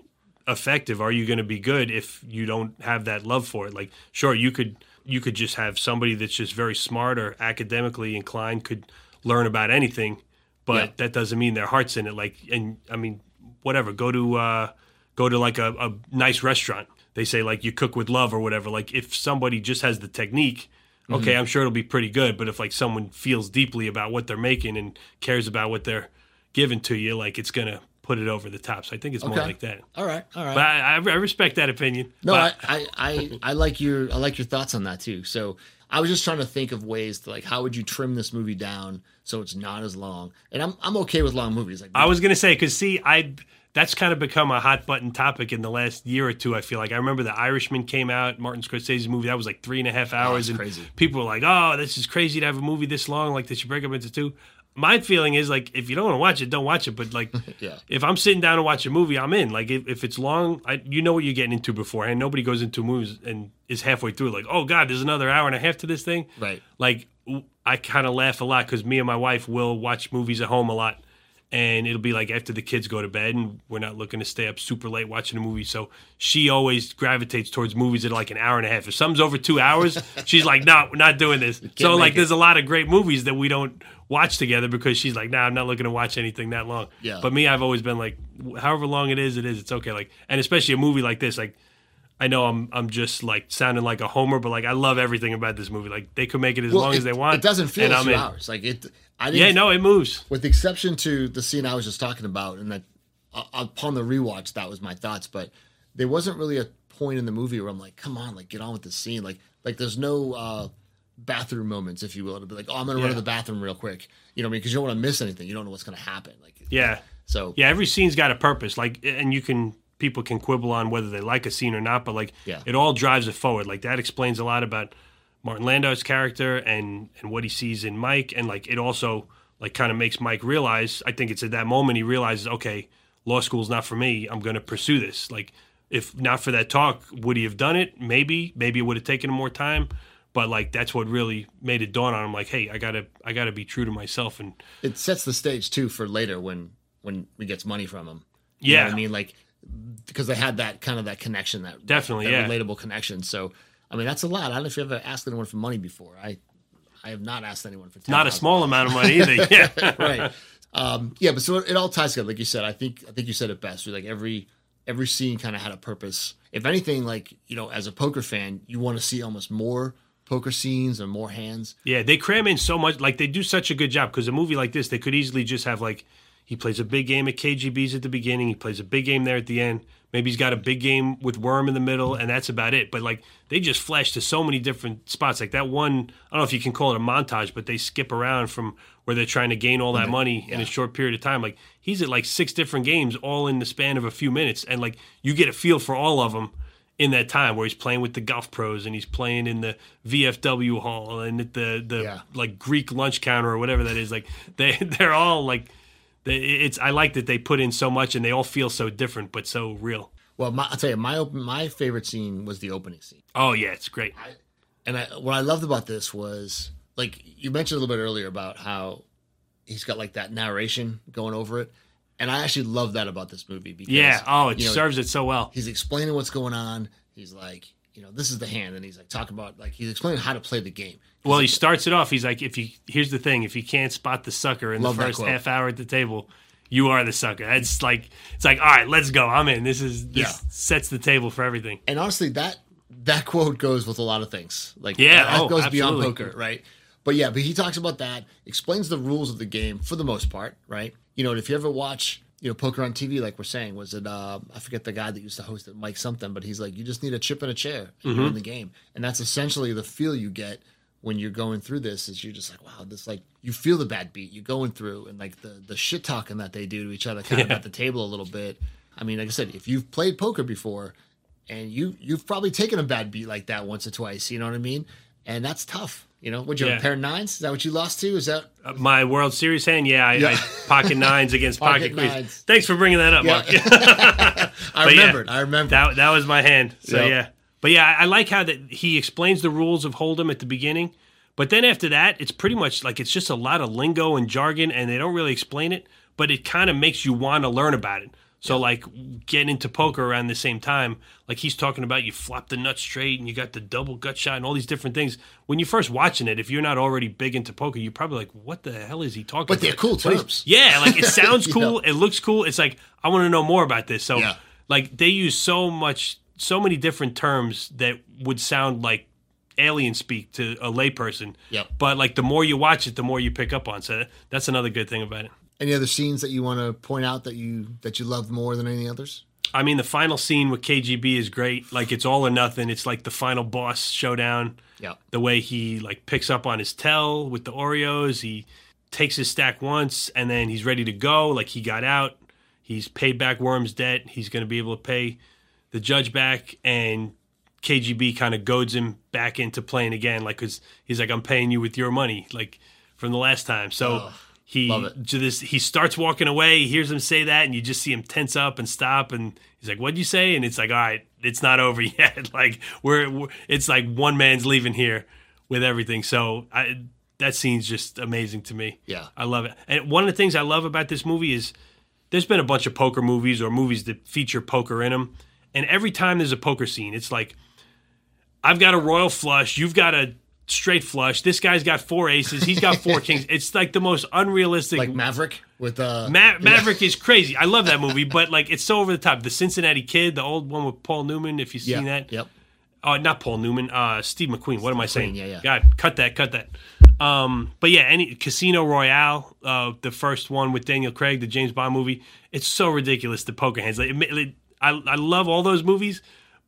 effective? Are you going to be good if you don't have that love for it? Like, sure, you could you could just have somebody that's just very smart or academically inclined could learn about anything, but Yeah. that doesn't mean their heart's in it. Like, and I mean, whatever. Go to uh, go to like a, a nice restaurant. They say like you cook with love or whatever. Like if somebody just has the technique. Mm-hmm. Okay, I'm sure it'll be pretty good, but if like someone feels deeply about what they're making and cares about what they're giving to you, like it's gonna put it over the top. So I think it's more Okay. like that. All right, all right. But I, I I respect that opinion. No, But I, I, I, I like your I like your thoughts on that too. So I was just trying to think of ways to like how would you trim this movie down so it's not as long. And I'm I'm okay with long movies. Like I was gonna say because see, I that's kind of become a hot button topic in the last year or two. I feel like I remember The Irishman came out, Martin Scorsese's movie that was like three and a half oh, hours, it's and crazy. people were like, "Oh, this is crazy to have a movie this long. Like they should break up into two. my feeling is like if you don't want to watch it, don't watch it. But like, Yeah. if I'm sitting down to watch a movie, I'm in. Like if, if it's long, I, you know what you're getting into beforehand. Nobody goes into movies and is halfway through like, oh god, there's another hour and a half to this thing. Right. Like I kind of laugh a lot because me and my wife will watch movies at home a lot. And it'll be like after the kids go to bed, and we're not looking to stay up super late watching a movie. So she always gravitates towards movies that are like an hour and a half. If something's over two hours, she's like, "No, we're not doing this." So like, it. there's a lot of great movies that we don't watch together because she's like, "Nah, I'm not looking to watch anything that long." Yeah. But me, I've always been like, however long it is, it is. It's okay. Like, and especially a movie like this, like. I know I'm I'm just like sounding like a homer, but like I love everything about this movie. Like they could make it as long it, as they want. It doesn't feel two hours. Like it. I didn't, Yeah, no, it moves. with the exception to the scene I was just talking about, and that uh, upon the rewatch, that was my thoughts. But there wasn't really a point in the movie where I'm like, "Come on, like get on with the scene." Like, like there's no uh, bathroom moments, if you will. It'll be like, "Oh, I'm gonna run to the bathroom real quick," you know, what I mean, because you don't want to miss anything. You don't know what's gonna happen. Like, Yeah, so yeah. Every scene's got a purpose. Like, and you can people can quibble on whether they like a scene or not, but like, Yeah. it all drives it forward. Like that explains a lot about Martin Landau's character and and what he sees in Mike, and like it also like kind of makes Mike realize. I think it's at that moment he realizes, okay, law school's not for me. I'm going to pursue this. Like, if not for that talk, would he have done it? Maybe. Maybe it would have taken him more time. But like that's what really made it dawn on him. Like, hey, I gotta, I gotta be true to myself, and it sets the stage too for later when when he gets money from him. You yeah, I mean, like because they had that kind of that connection, that Definitely, that yeah. relatable connection. So, I mean, that's a lot. I don't know if you ever asked anyone for money before. I, I have not asked anyone for not a small amount of money either. Yeah, right? Um, yeah, but so it, it all ties together, like you said. I think I think you said it best. Like every every scene kind of had a purpose. If anything, like you know, as a poker fan, you want to see almost more poker scenes and more hands. Yeah, they cram in so much. Like they do such a good job because a movie like this, they could easily just have like he plays a big game at KGB's at the beginning, he plays a big game there at the end. Maybe he's got a big game with Worm in the middle, and that's about it. But like they just flash to so many different spots. Like that one, I don't know if you can call it a montage, but they skip around from where they're trying to gain all that money in a short period of time. Like he's at like six different games, all in the span of a few minutes, and like you get a feel for all of them in that time where he's playing with the golf pros and he's playing in the VFW hall and at the the Yeah. like Greek lunch counter or whatever that is. Like they they're all like it's I like that they put in so much and they all feel so different but so real. Well, my, I'll tell you, my my favorite scene was the opening scene. Oh yeah, it's great. And I, what I loved about this was like you mentioned a little bit earlier about how he's got like that narration going over it, and I actually love that about this movie because Yeah. Oh, it you know, serves it so well. he's explaining what's going on. He's like, you know, this is the hand, and he's like talking about like he's explaining how to play the game. Well, he starts it off. He's like, if you here's the thing, if you can't spot the sucker in the first half hour at the table, you are the sucker. That's like it's like all right, let's go. I'm in. This is this Yeah. sets the table for everything. And honestly, that that quote goes with a lot of things. Like Yeah, that, that oh, goes beyond poker, right? But yeah, but he talks about that, explains the rules of the game for the most part, right? You know, and if you ever watch, you know, poker on TV, like we're saying, was it uh I forget the guy that used to host it, Mike something, but he's like, you just need a chip and a chair and Mm-hmm. win the game. And that's essentially the feel you get when you're going through this is you're just like, wow, this like you feel the bad beat. You're going through and like the the shit talking that they do to each other kind of at the table a little bit. I mean, like I said, if you've played poker before and you you've probably taken a bad beat like that once or twice, you know what I mean? And that's tough. You know, would you have a pair of nines? Is that what you lost to? Is that Uh, My World Series hand, yeah, I, Yeah. I pocket nines against Pocket pocket, queens. Thanks for bringing that up, Yeah. Mark. I yeah, remembered. I remember. That that was my hand. So Yep. yeah, but yeah, I, I like how that he explains the rules of Hold'em at the beginning, but then after that, it's pretty much like it's just a lot of lingo and jargon, and they don't really explain it, but it kind of makes you want to learn about it. So like getting into poker around the same time, like he's talking about you flop the nut straight and you got the double gut shot and all these different things. When you're first watching it, if you're not already big into poker, you're probably like, "What the hell is he talking?" About? But they're cool terms. Yeah, like it sounds cool, know? it looks cool. It's like I want to know more about this. So Yeah. like they use so much so many different terms that would sound like alien speak to a layperson Yep. but like the more you watch it the more you pick up on so that's another good thing about it Any other scenes that you want to point out that you that you loved more than any others? i mean the final scene with kgb is great. Like it's all or nothing. It's like the final boss showdown. Yeah. the way he like picks up on his tell with the oreos. He takes his stack once and then he's ready to go. Like he got out. He's paid back worm's debt. He's going to be able to pay the judge back and kgb kind of goads him back into playing again. Like because he's like i'm paying you with your money like from the last time. So he Love it. to this he starts walking away. He hears him say that, and you just see him tense up and stop. And he's like, "What'd you say?" And it's like, "All right, it's not over yet. like we're, we're it's like one man's leaving here with everything." So I, that scene's just amazing to me. Yeah. I love it. And one of the things I love about this movie is there's been a bunch of poker movies or movies that feature poker in them, and every time there's a poker scene, it's like I've got a royal flush, you've got a straight flush. This guy's got four aces, he's got four kings. It's like the most unrealistic. Like Maverick with uh Ma- Maverick is crazy. I love that movie, but like it's so over the top. The Cincinnati Kid, the old one with Paul Newman. If you've yeah, seen that, Yep. Oh, not Paul Newman. Uh, Steve McQueen. What am I saying? yeah, yeah. God, cut that, cut that. Um, but yeah, any Casino Royale, uh, the first one with Daniel Craig, the James Bond movie. It's so ridiculous. The poker hands. Like, it, it, I, I love all those movies,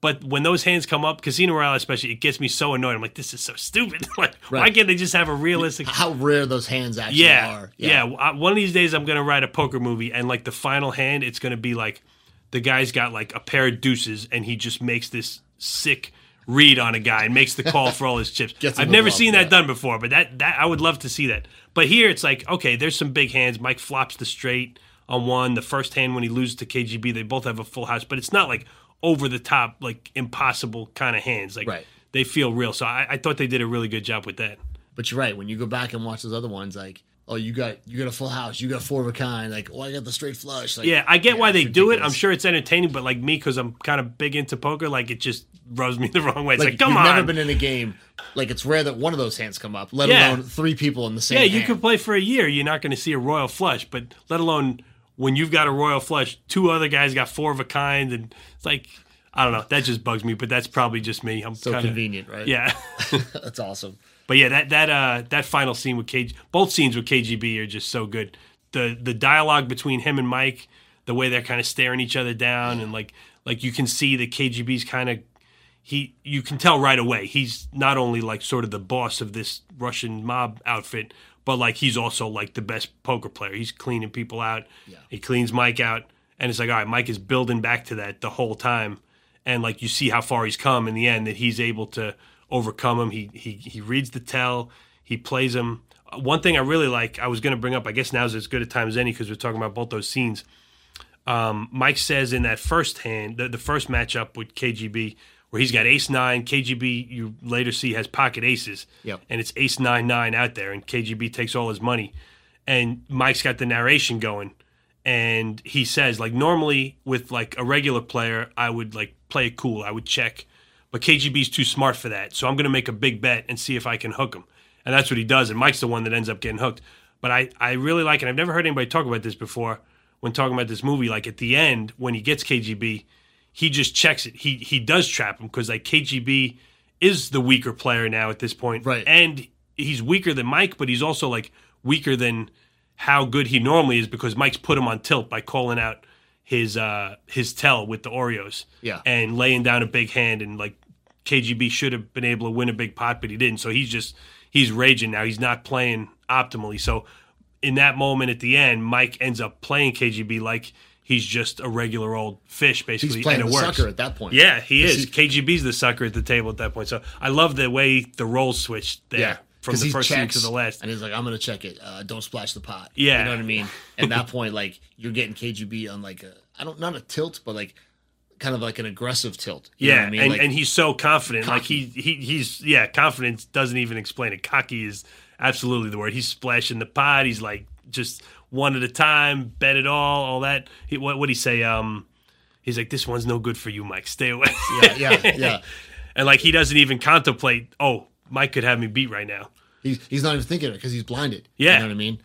but when those hands come up, Casino Royale especially, it gets me so annoyed. I'm like, this is so stupid. like, why can't they just have a realistic? How rare those hands actually Yeah, are. yeah. I- One of these days, I'm gonna write a poker movie, and like the final hand, it's gonna be like the guy's got like a pair of deuces, and he just makes this sick read on a guy and makes the call for all his chips. I've never seen that yeah. done before, but that that I would love to see that. But here, it's like okay, there's some big hands. Mike flops the straight on one. The first hand when he loses to KGB, they both have a full house, but it's not like over the top, like impossible kind of hands. Like Right. they feel real. So I, I thought they did a really good job with that. But you're right. When you go back and watch those other ones, like, oh, you got you got a full house, you got four of a kind. Like, oh, I got the straight flush. Like, Yeah, I get why it's they do it. I'm sure it's entertaining, but like me, because I'm kind of big into poker, like it just rubs me the wrong way. It's like, Like, come you've on. never been in a game. Like, it's rare that one of those hands come up, let Yeah. alone three people in the same. yeah, you hand. could play for a year. You're not going to see a royal flush, but let alone when you've got a royal flush, two other guys got four of a kind, and it's like I don't know. That just bugs me, but that's probably just me. I'm So kind of convenient, right? yeah. that's awesome. But yeah, that that uh that final scene with KG, both scenes with KGB are just so good. The the dialogue between him and Mike, the way they're kind of staring each other down, and like like you can see that KGB's kind of he you can tell right away he's not only like sort of the boss of this Russian mob outfit, but like he's also like the best poker player. He's cleaning people out. Yeah. He cleans Mike out, and it's like all right, Mike is building back to that the whole time, and like you see how far he's come in the end that he's able to overcome him. He he he reads the tell. He plays him. Uh, One thing I really like, I was going to bring up. I guess now's as good a time as any because we're talking about both those scenes. Um, Mike says in that first hand, the, the first matchup with KGB, where he's got ace nine, KGB you later see has pocket aces, Yep. and it's ace nine nine out there, and KGB takes all his money, and Mike's got the narration going, and he says like normally with like a regular player, I would like play it cool, I would check, but KGB's too smart for that, so I'm going to make a big bet and see if I can hook him, and that's what he does, and Mike's the one that ends up getting hooked. But I, I really like, and I've never heard anybody talk about this before when talking about this movie. Like at the end, when he gets KGB, he just checks it. He he does trap him because like KGB is the weaker player now at this point, Right. And he's weaker than Mike, but he's also like weaker than how good he normally is because Mike's put him on tilt by calling out his uh his tell with the Oreos, Yeah. and laying down a big hand and like KGB should have been able to win a big pot, but he didn't. So he's just he's raging now. He's not playing optimally. So in that moment at the end, Mike ends up playing KGB like he's just a regular old fish, basically. He's playing and it the works. sucker at that point. Yeah, he is. KGB's the sucker at the table at that point. So I love the way the roles switched there Yeah. from the he first scene checks, to the last. And he's like, I'm going to check it. Uh, don't splash the pot. Yeah. You know what I mean? At that point, like, you're getting KGB on, like, a, I don't, not a tilt, but, like, kind of like an aggressive tilt. You know Yeah, what I mean? and, Like, and he's so confident. Like he, he he's yeah, confidence doesn't even explain it. Cocky is absolutely the word. He's splashing the pot. He's like just one at a time, bet it all, all that. He, what would he say? Um, he's like, this one's no good for you, Mike. Stay away. yeah, yeah, yeah. and like he doesn't even contemplate. Oh, Mike could have me beat right now. He's, he's not even thinking of it because he's blinded. Yeah. You know what I mean?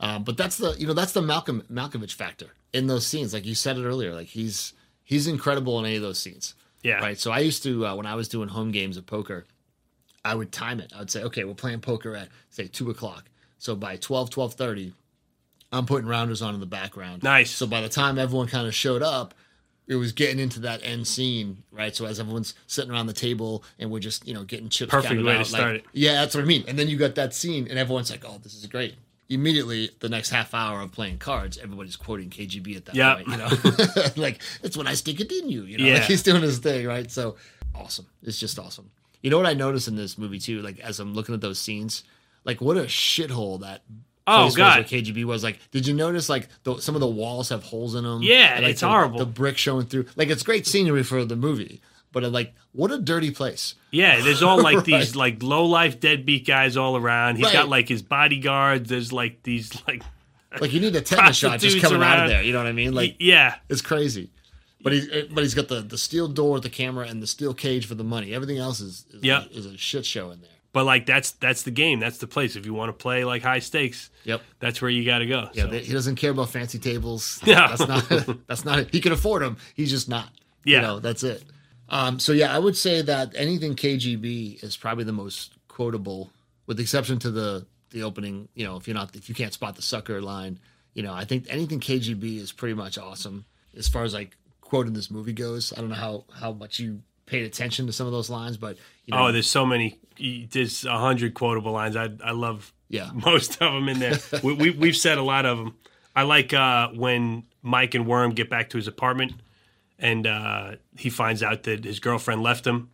Um, but that's the, you know, that's the Malcolm Malkovich factor in those scenes. Like you said it earlier, like he's, he's incredible in any of those scenes. Yeah. Right. So I used to, uh, when I was doing home games of poker, I would time it. I would say, okay, we're playing poker at say two o'clock. So by 12, 1230, I'm putting rounders on in the background. Nice. So by the time everyone kind of showed up, it was getting into that end scene, right? So as everyone's sitting around the table and we're just, you know, getting chips. Perfect way to out, start it. Yeah, that's what I mean. And then you got that scene, and everyone's like, "Oh, this is great." Immediately, the next half hour of playing cards, everybody's quoting KGB at that Yeah. point. You know, like it's when I stick it in you. You know, Yeah. like he's doing his thing, right? So awesome. It's just awesome. You know what I noticed in this movie too? Like as I'm looking at those scenes, like what a shithole that Oh, was God. where KGB was like. Did you notice like the, some of the walls have holes in them? Yeah, like, it's the, horrible. The brick showing through. Like it's great scenery for the movie, but uh, like what a dirty place. Yeah, there's all like Right. these like low life deadbeat guys all around. He's got like his bodyguards. There's like these like Like you need a tetanus shot just coming out of around. there. You know what I mean? Like yeah, it's crazy. But he's but he's got the, the steel door with the camera and the steel cage for the money. Everything else is is, Yep. is a shit show in there. But like that's that's the game. That's the place. If you want to play like high stakes, Yep. that's where you got to go. Yeah, So, he doesn't care about fancy tables. Yeah, That's not. That's not. He can afford them. He's just not. Yeah. You know, that's it. Um, so yeah, I would say that anything KGB is probably the most quotable, with the exception to the the opening. You know, if you're not, if you can't spot the sucker line, you know, I think anything KGB is pretty much awesome as far as like quoting this movie goes. I don't know how how much you paid attention to some of those lines, but you know, oh, there's so many. There's a hundred quotable lines. I I love yeah, most of them in there. we, we we've said a lot of them. I like uh, when Mike and Worm get back to his apartment, and uh, he finds out that his girlfriend left him,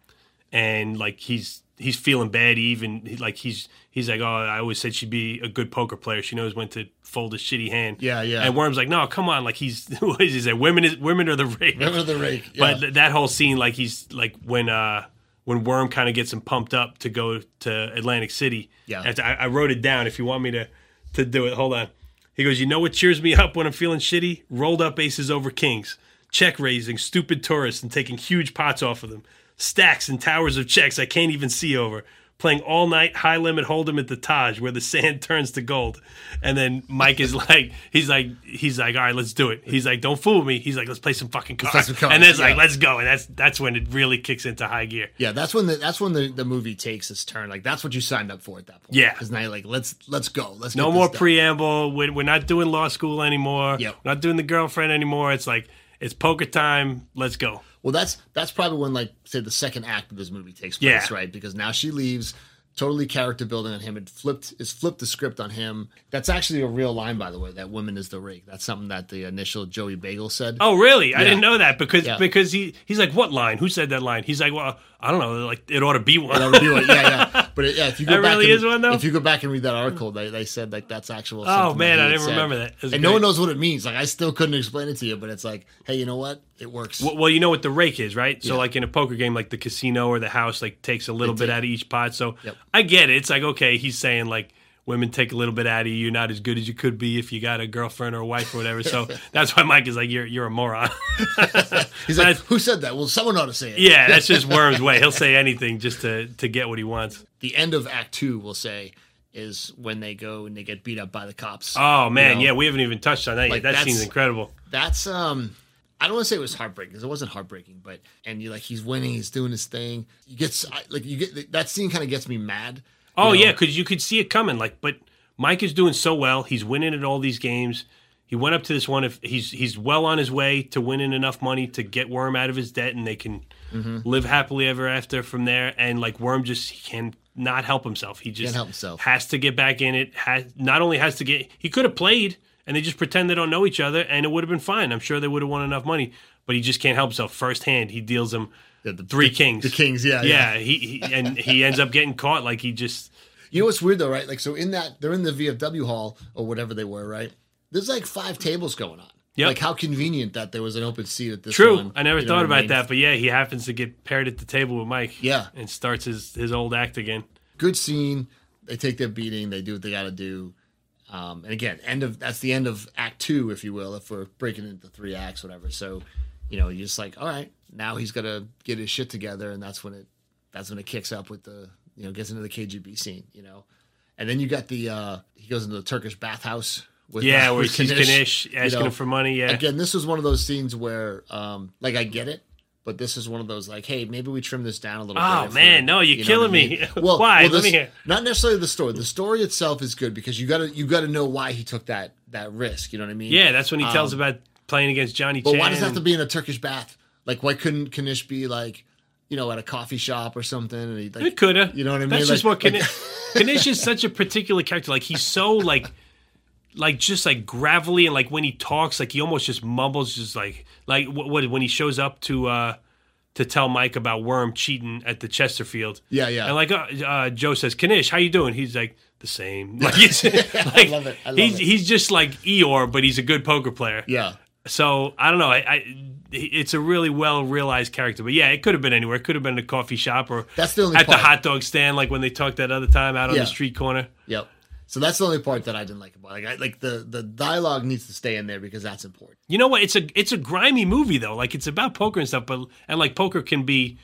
and like he's he's feeling bad. He even he- like he's he's like, oh, I always said she'd be a good poker player. She knows when to fold a shitty hand. Yeah, yeah. And Worm's like, no, come on, like he's what is he say? Women is women are the rake. remember the rake? Yeah. But th- that whole scene, like he's like when uh when Worm kind of gets him pumped up to go to Atlantic City. Yeah. I, I wrote it down. If you want me to to do it, hold on. He goes, you know what cheers me up when I'm feeling shitty? Rolled up aces over kings, check raising stupid tourists and taking huge pots off of them, stacks and towers of checks I can't even see over. Playing all night high limit hold'em at the Taj where the sand turns to gold, and then Mike is like, he's like, he's like, all right, let's do it. He's like, don't fool me. He's like, let's play some fucking cards, play some cards, and then it's like, let's go, and that's that's when it really kicks into high gear. Yeah, that's when the that's when the, the movie takes its turn. Like that's what you signed up for at that point. Yeah. because now you're like let's let's go. Let's No more preamble. We're, we're not doing law school anymore. Yep. We're not doing the girlfriend anymore. It's like it's poker time. Let's go. Well, that's that's probably when like say the second act of this movie takes place, Yeah. right? Because now she leaves. Totally character building on him. It flipped. It's flipped the script on him. That's actually a real line, by the way. That woman is the rake. That's something that the initial Joey Bagel said. Oh, really? I didn't know that because Yeah. because he he's like, what line? Who said that line? He's like, well, I don't know. Like it ought to be one. That would be like, yeah, yeah. But it, yeah, if you go That back really and, is one, though? If you go back and read that article, they, they said like that's actual. Oh, man, I didn't said. remember that. It And no one knows what it means. Like I still couldn't explain it to you, but it's like, hey, you know what? It works. Well, well, you know what the rake is, right? So, Yeah. like in a poker game, like the casino or the house, like takes a little They bit take- out of each pot. So, Yep. I get it. It's like okay, he's saying like women take a little bit out of you. You're not as good as you could be if you got a girlfriend or a wife or whatever. So that's why Mike is like, you're you're a moron. He's like, who said that? Well, someone ought to say it. yeah, that's just Worm's way. He'll say anything just to to get what he wants. the end of Act Two, we'll say, is when they go and they get beat up by the cops. Oh man, You know? yeah, we haven't even touched on that Like, yet. That scene's incredible. That's um, I don't want to say it was heartbreaking because it wasn't heartbreaking, but and you're like he's winning, he's doing his thing. You get like you get that scene kind of gets me mad. Oh know? yeah, because you could see it coming. Like, but Mike is doing so well. He's winning at all these games. He went up to this one. If he's he's well on his way to winning enough money to get Worm out of his debt, and they can Mm-hmm. live happily ever after from there. And like Worm just he can not help himself. He just Can't help himself. has to get back in it. Has not only has to get. He could have played, and they just pretend they don't know each other, and it would have been fine. I'm sure they would have won enough money. But he just can't help himself. Firsthand, he deals them Yeah, the- three the- kings. The kings, yeah, yeah. He, he and he ends up getting caught. Like he just. You know what's weird though, right? Like, so in that they're in the VFW hall or whatever they were, right? There's like five tables going on. Yeah. Like, how convenient that there was an open seat at this. True. one, I never you know thought what about mean? that, but yeah, he happens to get paired at the table with Mike. Yeah. And starts his, his old act again. Good scene. They take their beating. They do what they got to do. Um, and again, end of that's the end of Act Two, if you will, if we're breaking into three acts, whatever. So, you know, you're just like, all right, now he's got to get his shit together, and that's when it that's when it kicks up with the you know gets into the KGB scene, you know, and then you got the uh he goes into the Turkish bathhouse with Yeah, uh, where with he's Knish, Knish you asking know. him for money. Yeah. Again, this was one of those scenes where, um, like, I get it, but this is one of those like, hey, maybe we trim this down a little Oh, bit. man, no, you're you know killing I me. Well, Why? well, Let me hear. Not necessarily the story. The story itself is good because you gotta you gotta know why he took that that risk. You know what I mean? yeah, that's when he tells Um, about playing against Johnny But Chan. why does it have to be in a Turkish bath? Like, why couldn't Knish be like, you know, at a coffee shop or something? And he, like, It could have. You know what I mean? That's just Like- what like- Knish. Knish is such a particular character. Like he's so like, like just like gravelly, and like when he talks, like he almost just mumbles, just like like what, what when he shows up to uh to tell Mike about Worm cheating at the Chesterfield. Yeah, yeah. And like uh, uh, Joe says, Knish, how you doing? He's like the same. Like, he's, like love it. I love he's it. he's just like Eeyore, but he's a good poker player. yeah. So I don't know. I, I it's a really well realized character, but yeah, it could have been anywhere. It could have been a coffee shop or That's the only at part. the hot dog stand, like when they talked that other time out on the street corner. Yep. So that's the only part that I didn't like about. it. Like, I, like the the dialogue needs to stay in there because that's important. You know what? It's a it's a grimy movie though. Like it's about poker and stuff, but and like poker can be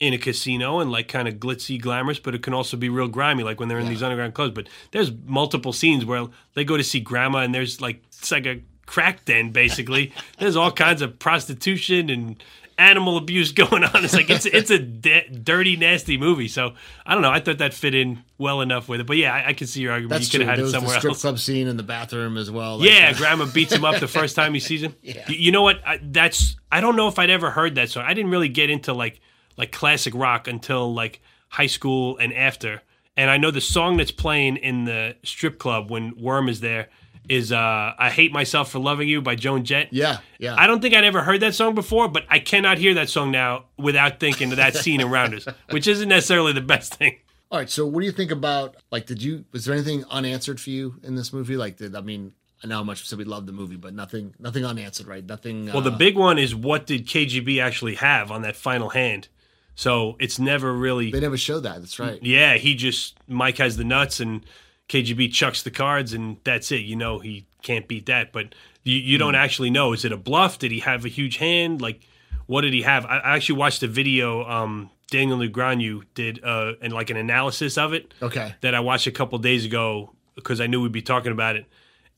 in a casino and like kind of glitzy, glamorous, but it can also be real grimy, like when they're in these underground clubs. But there's multiple scenes where they go to see grandma and there's like it's like a crack den basically. there's all kinds of prostitution and animal abuse going on. It's like it's it's a de- dirty, nasty movie. So I don't know. I thought that fit in well enough with it. But yeah, I, I can see your argument. That's you could have There had it was the strip else. club scene in the bathroom as well. Like, Yeah, uh, grandma beats him up the first time he sees him. Yeah. Y- You know what? I, that's I don't know if I'd ever heard that song. I didn't really get into like like classic rock until like high school and after. And I know the song that's playing in the strip club when Worm is there is uh I Hate Myself for Loving You by Joan Jett. yeah, yeah. I don't think I'd ever heard that song before, but I cannot hear that song now without thinking of that scene around us, which isn't necessarily the best thing. All right. So what do you think about like? Did you was there anything unanswered for you in this movie? Like, did I mean? I know how much we loved the movie, but nothing, nothing unanswered, right? Nothing. Well, the big one is what did KGB actually have on that final hand? So it's never really they never showed that. That's right. Yeah, he just Mike has the nuts and KGB chucks the cards and that's it. You know he can't beat that. But you, you don't actually know. Is it a bluff? Did he have a huge hand? Like what did he have? I, I actually watched a video. Um, Daniel Negreanu did uh, and like an analysis of it Okay. that I watched a couple days ago because I knew we'd be talking about it.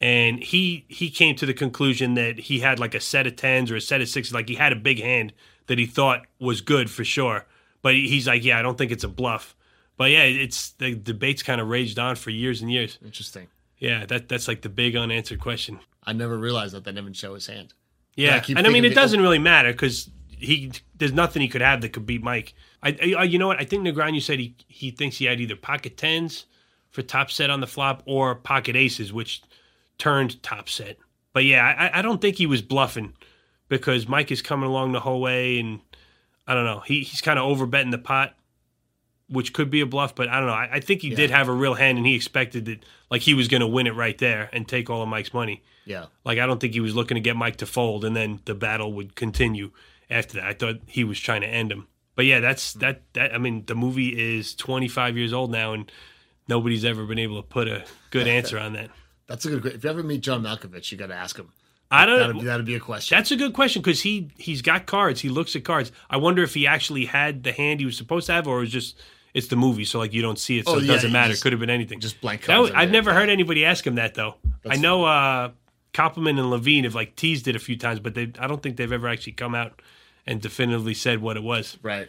And he he came to the conclusion that he had like a set of tens or a set of sixes, like he had a big hand that he thought was good for sure. But he's like, yeah, I don't think it's a bluff. But yeah, it's the debate's kind of raged on for years and years. Interesting. Yeah, that that's like the big unanswered question. I never realized that they didn't show his hand. Yeah, I and I mean it doesn't really matter because he there's nothing he could have that could beat Mike. I, I you know what I think Negreanu said he he thinks he had either pocket tens for top set on the flop or pocket aces, which turned top set. But yeah, I, I don't think he was bluffing because Mike is coming along the whole way, and I don't know he he's kind of overbetting the pot. Which could be a bluff, but I don't know. I, I think he did have a real hand, and he expected that, like he was going to win it right there and take all of Mike's money. Yeah. Like I don't think he was looking to get Mike to fold and then the battle would continue after that. I thought he was trying to end him. But yeah, that's hmm. that that I mean the movie is 25 years old now and nobody's ever been able to put a good answer on that. That's a good. If you ever meet John Malkovich, you got to ask him. I That'd don't be, that'd be a question. That's a good question cuz he he's got cards. He looks at cards. I wonder if he actually had the hand he was supposed to have or it was just it's the movie so like you don't see it so Oh, it yeah, doesn't matter. just- Could have been anything. just blank That I've never heard anybody ask him that though. I know uh Koppelman and Levien have like teased it a few times, but they I don't think they've ever actually come out and definitively said what it was. right.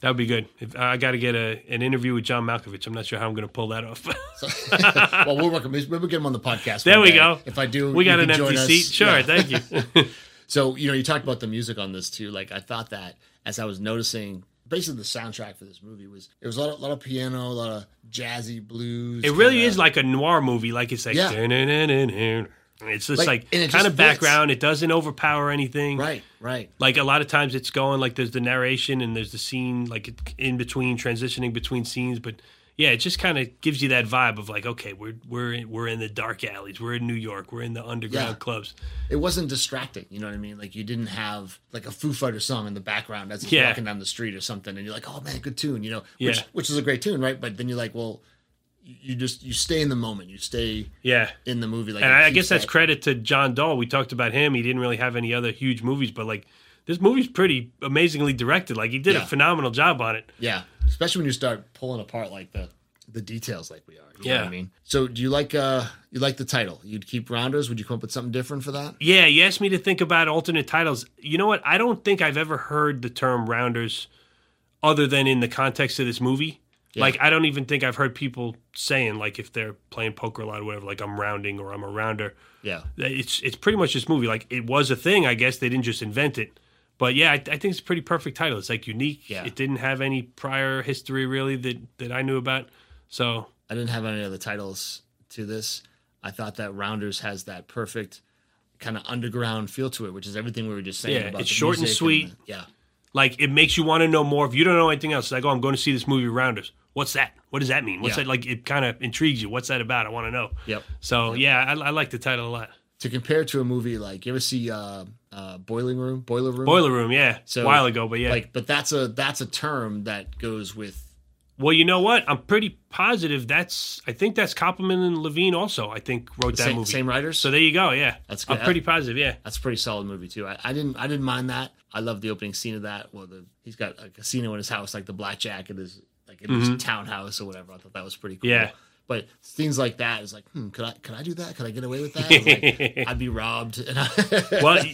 That would be good. If, I got to get a an interview with John Malkovich. I'm not sure how I'm going to pull that off. well, we'll work. Maybe we'll get him on the podcast. there we day. go. If I do, we got an empty seat. Sure, Yeah. thank you. So you know, you talked about the music on this too. Like I thought that as I was noticing, basically the soundtrack for this movie was it was a lot, of, lot of piano, a lot of jazzy blues. It really kinda- is like a noir movie. Like it's like Yeah. it's just Like, like, it kind of fits. background. It doesn't overpower anything. right, right. Like a lot of times it's going like there's the narration and there's the scene like in between transitioning between scenes, but yeah, it just kind of gives you that vibe of like okay, we're we're in, we're in the dark alleys, we're in New York, we're in the underground Yeah. clubs. It wasn't distracting. You know what I mean? Like you didn't have like a Foo Fighter song in the background as Yeah. walking down the street or something, and you're like, oh man, good tune. You know, which Yeah. which is a great tune, right? But then you're like, well, you just you stay in the moment. You stay Yeah. in the movie. Like And I, guess that's that- credit to John Dahl. We talked about him. He didn't really have any other huge movies, but like this movie's pretty amazingly directed. Like he did Yeah. a phenomenal job on it. Yeah, especially when you start pulling apart like the the details, like we are. You know what Yeah. I mean. So, do you like uh you like the title? You'd keep Rounders. Would you come up with something different for that? Yeah, you asked me to think about alternate titles. You know what? I don't think I've ever heard the term rounders other than in the context of this movie. Yeah. Like I don't even think I've heard people saying like if they're playing poker a lot or whatever, like I'm rounding or I'm a rounder. Yeah, It's it's pretty much this movie. Like it was a thing, I guess they didn't just invent it. But yeah, I, I think it's a pretty perfect title. It's like unique. Yeah. It didn't have any prior history really that that I knew about. So I didn't have any other titles to this. I thought that Rounders has that perfect kind of underground feel to it, which is everything we were just saying Yeah, about it's short and sweet. the- yeah, Like it makes you want to know more. If you don't know anything else, it's like, oh, I'm going to see this movie Rounders. What's that? What does that mean? What's Yeah. that like? It kind of intrigues you. What's that about? I want to know. Yep. So yeah, I, I like the title a lot. To compare to a movie like you ever see uh, uh, Boiling Room, Boiler Room, Boiler Room, yeah, So, a while ago, but yeah. Like, but that's a that's a term that goes with. well, you know what? I'm pretty positive that's. I think that's Koppelman and Levien also. I think wrote that Same, movie. same writers. So there you go. Yeah, That's I'm pretty positive. Yeah. That's a pretty solid movie too. I, I didn't I didn't mind that. I love the opening scene of that. Well, the he's got a casino in his house, like the blackjack in his like in his townhouse or whatever. I thought that was pretty cool. Mm-hmm. Yeah. But things like that is like, hmm, could I could I do that? Could I get away with that? Like, I'd be robbed. Well,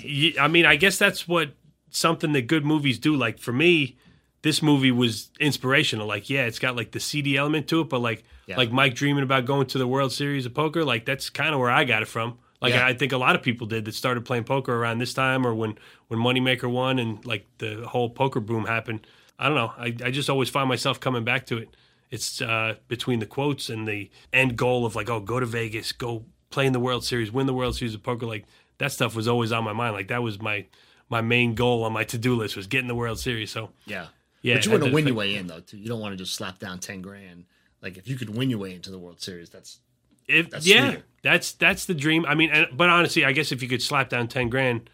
I mean, I guess that's what something that good movies do. Like for me, this movie was inspirational. Like, yeah, it's got like the CD element to it, but like, Yeah. like Mike dreaming about going to the World Series of Poker, like that's kind of where I got it from. Like, Yeah. I think a lot of people did that started playing poker around this time, or when when Moneymaker won and like the whole poker boom happened. I don't know. I, I just always find myself coming back to it. It's uh, between the quotes and the end goal of like, oh, go to Vegas, go play in the World Series, win the World Series of Poker. Like that stuff was always on my mind. Like that was my my main goal on my to do list was getting the World Series. So yeah. yeah, But you want to win your way in though. Too. You don't want to just slap down ten grand. Like if you could win your way into the World Series, that's If, That's yeah, sweeter. that's that's the dream. I mean, and, but honestly, I guess if you could slap down ten grand,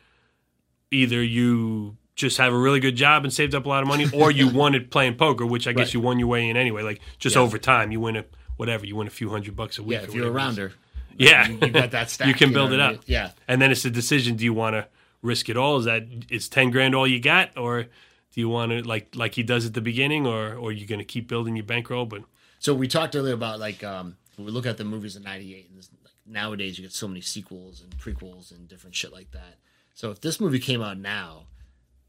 either you just have a really good job and saved up a lot of money, or you wanted playing poker, which I guess Right. you won your way in anyway. Like just Yeah. over time, you win a whatever, you win a few hundred bucks a week. yeah. If you're a whatever it is. rounder, yeah, you, you got that stack. you can know build it up. Yeah. and then it's a decision: do you want to risk it all? Is that it's ten grand all you got, or do you want to like like he does at the beginning, or or you going to keep building your bankroll? But So we talked earlier about like um, we look at the movies in '98, and this, like, nowadays you get so many sequels and prequels and different shit like that. So if this movie came out now,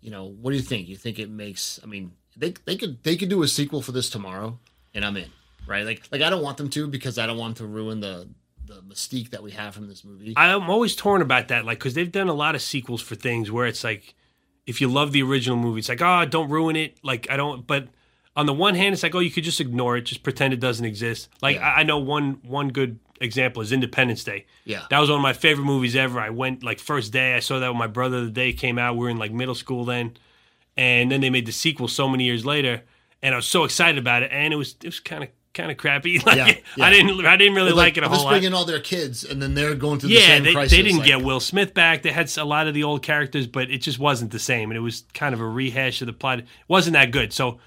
you know, what do you think? You think it makes? I mean, they they could they could do a sequel for this tomorrow, and I'm in, right? Like like I don't want them to because I don't want to ruin the the mystique that we have from this movie. I'm always torn about that, like because they've done a lot of sequels for things where it's like, if you love the original movie, it's like, oh, don't ruin it. Like I don't, but on the one hand, it's like, oh, you could just ignore it, just pretend it doesn't exist. Like Yeah. I, I know one one good example is Independence Day. Yeah. that was one of my favorite movies ever. I went like first day, I saw that with my brother. The day came out, we were in like middle school then, and then they made the sequel so many years later, and I was so excited about it, and it was it was kind of kind of crappy. Like Yeah, yeah. I didn't I didn't really like, it a whole lot. bring in all their kids, and then they're going through the Yeah, same they, crisis. they didn't like- get Will Smith back. They had a lot of the old characters, but it just wasn't the same. And it was kind of a rehash of the plot. It wasn't that good. So,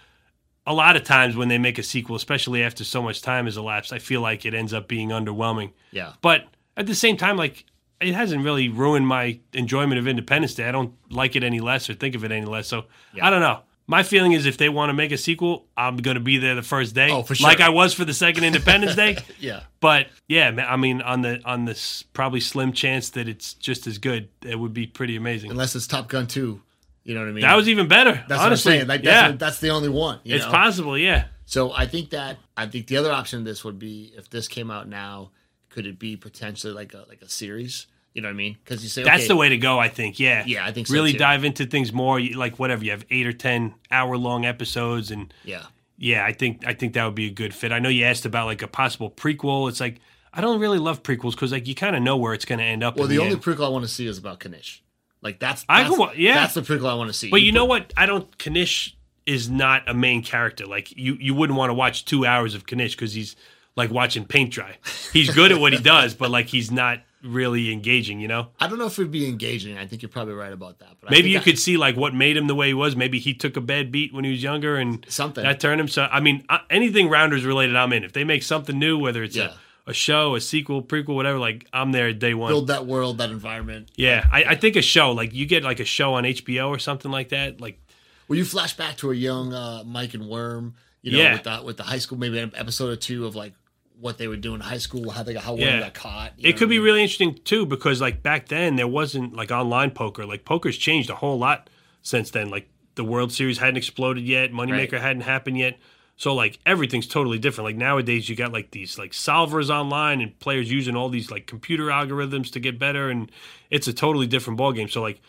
a lot of times when they make a sequel, especially after so much time has elapsed, I feel like it ends up being underwhelming. Yeah. But at the same time, like, it hasn't really ruined my enjoyment of Independence Day. I don't like it any less or think of it any less. So, I don't know. My feeling is if they want to make a sequel, I'm going to be there the first day. Oh, for sure. Like I was for the second Independence Day. Yeah. But yeah, I mean, on the on this probably slim chance that it's just as good, it would be pretty amazing. Unless it's Top Gun 2. You know what I mean? That was even better. that's honestly. what I'm saying. Like, yeah, that's, that's the only one. you it's know? possible. Yeah, So I think that I think the other option of this would be if this came out now, could it be potentially like a like a series? You know what I mean? Because you say that's okay, the way to go. I think. Yeah, Yeah, I think so, really too. dive into things more. Like whatever you have, eight or ten hour long episodes, and Yeah, yeah, I think I think that would be a good fit. I know you asked about like a possible prequel. It's like I don't really love prequels because like you kind of know where it's going to end up. Well, the the only end. prequel I want to see is about Knish. Like that's, I that's go- yeah. that's the prequel I want to see. But you know put- what? I don't. Knish is not a main character. Like you, you wouldn't want to watch two hours of Knish because he's like watching paint dry. He's good at what he does, but like he's not really engaging. You know. I don't know if it'd be engaging. I think you're probably right about that. But Maybe you I- could see like what made him the way he was. Maybe he took a bad beat when he was younger, and Something. that turned him. So I mean, uh, anything Rounders related, I'm in. If they make something new, whether it's Yeah. a, a show, a sequel, prequel, whatever, like I'm there day one. build that world, that environment. yeah, I, I think a show like you get like a show on HBO or something like that. Like Will you flash back to a young uh, Mike and Worm? You know, Yeah. with the with the high school, maybe an episode or two of like what they would do in high school, how they got how Worm got caught. It could be I mean? really interesting too because like back then there wasn't like online poker. Like poker's changed a whole lot since then. Like the World Series hadn't exploded yet, Moneymaker Right. hadn't happened yet. So like everything's totally different. Like nowadays you got like these like solvers online and players using all these like computer algorithms to get better and it's a totally different ballgame. So like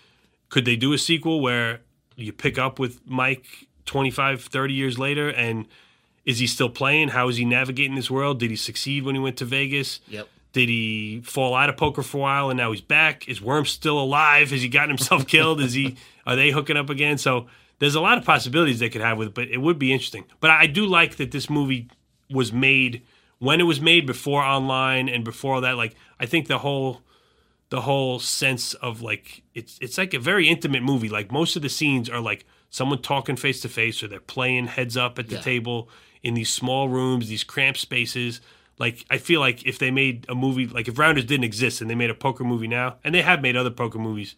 could they do a sequel where you pick up with Mike 25 30 years later and is he still playing? How is he navigating this world? Did he succeed when he went to Vegas? Yep. Did he fall out of poker for a while and now he's back? Is Worm still alive? Has he gotten himself killed? Is he? Are they hooking up again? So there's a lot of possibilities they could have with it, but it would be interesting. But I do like that this movie was made when it was made before online and before all that. Like I think the whole the whole sense of like it's it's like a very intimate movie. Like most of the scenes are like someone talking face to face or they're playing heads up at the Yeah. table in these small rooms, these cramped spaces. Like I feel like if they made a movie like if Rounders didn't exist and they made a poker movie now, and they have made other poker movies,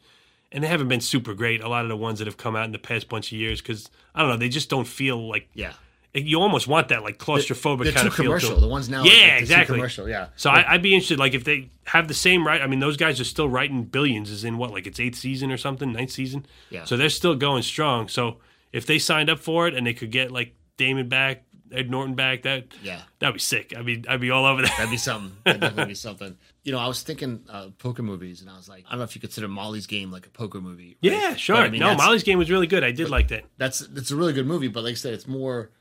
and they haven't been super great. A lot of the ones that have come out in the past bunch of years, because I don't know, they just don't feel like Yeah. you almost want that like claustrophobic They're kind of feel commercial. The ones now, Yeah, like, exactly. commercial. Yeah. So I, I'd be interested, like if they have the same right. I mean, those guys are still writing billions. Is in what like it's eighth season or something, ninth season. Yeah. So they're still going strong. So if they signed up for it and they could get like Damon back, Ed Norton back, that yeah. that'd be sick. I mean, I'd be all over that. That'd be something. That'd definitely be something. You know, I was thinking uh, poker movies, and I was like, I don't know if you consider Molly's Game like a poker movie. right? Yeah, sure. But, I mean, no, Molly's game was really good. I did like that. that's it's a really good movie, but like I said, it's more.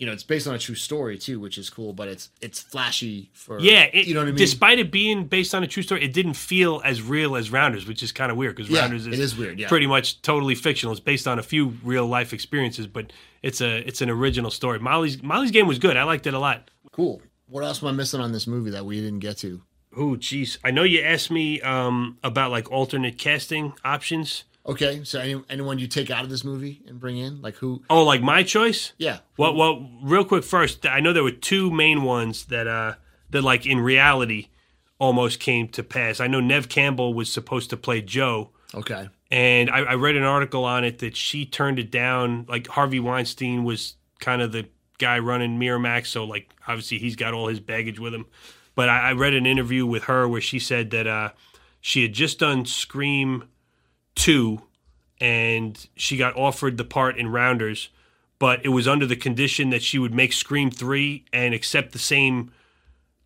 You know, it's based on a true story too, which is cool. But it's it's flashy for Yeah, it, you know what I mean. Despite it being based on a true story, it didn't feel as real as Rounders, which is kind of weird because Yeah, Rounders is, it is weird, yeah. pretty much totally fictional. It's based on a few real life experiences, but it's a it's an original story. Molly's Molly's game was good. I liked it a lot. cool. What else am I missing on this movie that we didn't get to? Oh, jeez. I know you asked me um, about like alternate casting options. Okay, so any, anyone you take out of this movie and bring in, like who? Oh, like my choice? Yeah, Well, well, real quick first, I know there were two main ones that uh that like in reality almost came to pass. I know Neve Campbell was supposed to play Jo, okay, and I, I read an article on it that she turned it down. Like Harvey Weinstein was kind of the guy running Miramax, so like obviously he's got all his baggage with him. But I, I read an interview with her where she said that uh, she had just done Scream two, and she got offered the part in Rounders, but it was under the condition that she would make Scream three and accept the same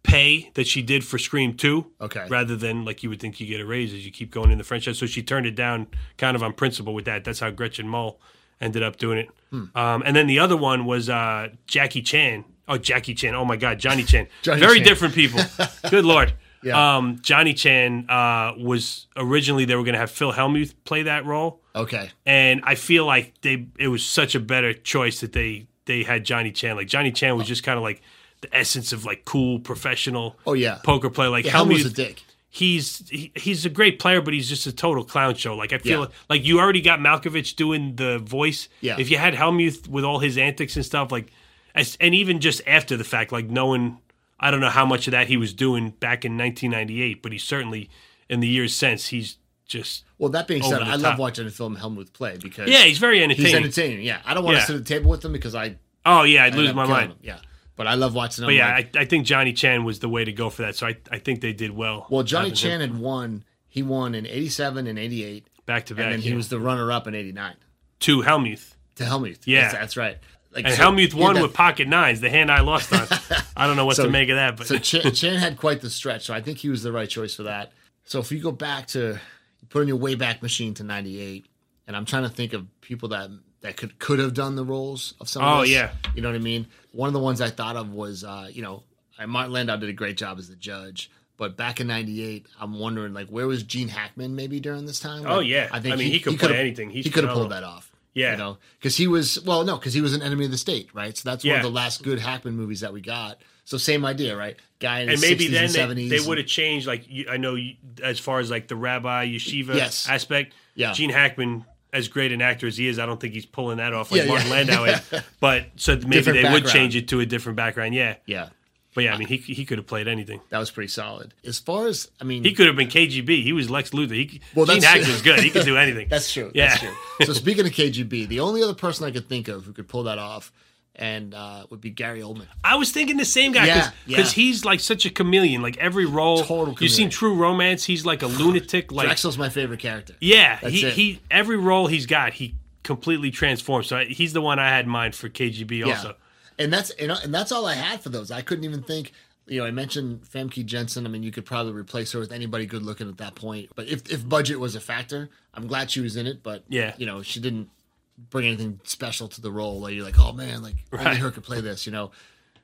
pay that she did for Scream two okay, rather than like you would think you get a raise as you keep going in the franchise. So she turned it down kind of on principle with that. That's how Gretchen Mol ended up doing it. Hmm. Um, and then the other one was uh, Jackie Chan. Oh, Jackie Chan. Oh my God, Johnny Chan. Johnny Very Chan. different people. Good lord. Yeah. Um, Johnny Chan uh, was originally they were going to have Phil Hellmuth play that role, okay, and I feel like they it was such a better choice that they they had Johnny Chan. Like Johnny Chan was just kind of like the essence of like cool professional oh yeah, poker player. Like yeah Hellmuth, a dick. he's he, he's a great player, but he's just a total clown show. Like I feel Yeah. like, like you already got Malkovich doing the voice. Yeah. If you had Hellmuth with all his antics and stuff, like, as, and even just after the fact, like knowing, I don't know how much of that he was doing back in 1998, but he certainly in the years since he's just Well, that being said, I love watching the film Hellmuth play because yeah, he's very entertaining. he's entertaining. Yeah, I don't want Yeah. to sit at the table with him because I oh yeah, I'd lose my mind. him. Yeah, but I love watching him. But yeah, like- I, I think Johnny Chan was the way to go for that. So I, I think they did well. well, Johnny having him Chan had won. He won in '87 and '88, back to back, and then he yeah. was the runner-up in '89 to Hellmuth. to Hellmuth. Yeah. that's, that's right. Like And so Hellmuth won with pocket nines, the hand I lost on. I don't know what So- to make of that, but So Chan, Chan had quite the stretch, so I think he was the right choice for that. So if you go back to you put in your way back machine to '98, and I'm trying to think of people that that could could have done the roles of some. Oh, of yeah. you know what I mean. One of the ones I thought of was, uh, you know, Martin Landau did a great job as the judge. But back in '98, I'm wondering like where was Gene Hackman maybe during this time? Oh, yeah. I think I mean, he could play could've- anything. He's he could have pulled that off. Yeah. you know, because he was well, no, because he was an enemy of the state, right? So that's one Yeah. of the last good Hackman movies that we got. So same idea, right? Guy in and maybe 60s then and they, 70s. they would have changed. Like you, I know, you, as far as like the rabbi yeshiva Yes. aspect, Yeah. Gene Hackman, as great an actor as he is, I don't think he's pulling that off like Yeah, Martin yeah. Landau is. But so maybe Different they would change it to a different background. Yeah, yeah, but yeah, I mean, he he could have played anything. that was pretty solid. As far as I mean, He could have been KGB. He was Lex Luthor. He, Well, Gene that's- Hackman's good. He could do anything. that's true. Yeah. That's true. So speaking of KGB, the only other person I could think of who could pull that off and uh, would be Gary Oldman. I was thinking the same guy Yeah, because yeah. he's like such a chameleon. Like every role, Total you've seen. True Romance. He's like a lunatic. Like Drexl's my favorite character. Yeah, That's he it. he every role he's got, he completely transforms. So he's the one I had in mind for KGB also. And that's you know, and that's all I had for those. I couldn't even think. You know, I mentioned Famke Janssen. I mean, you could probably replace her with anybody good looking at that point. But if if budget was a factor, I'm glad she was in it. But Yeah. you know, she didn't bring anything special to the role. Where you're like, oh man, like only Right. her could play this. You know,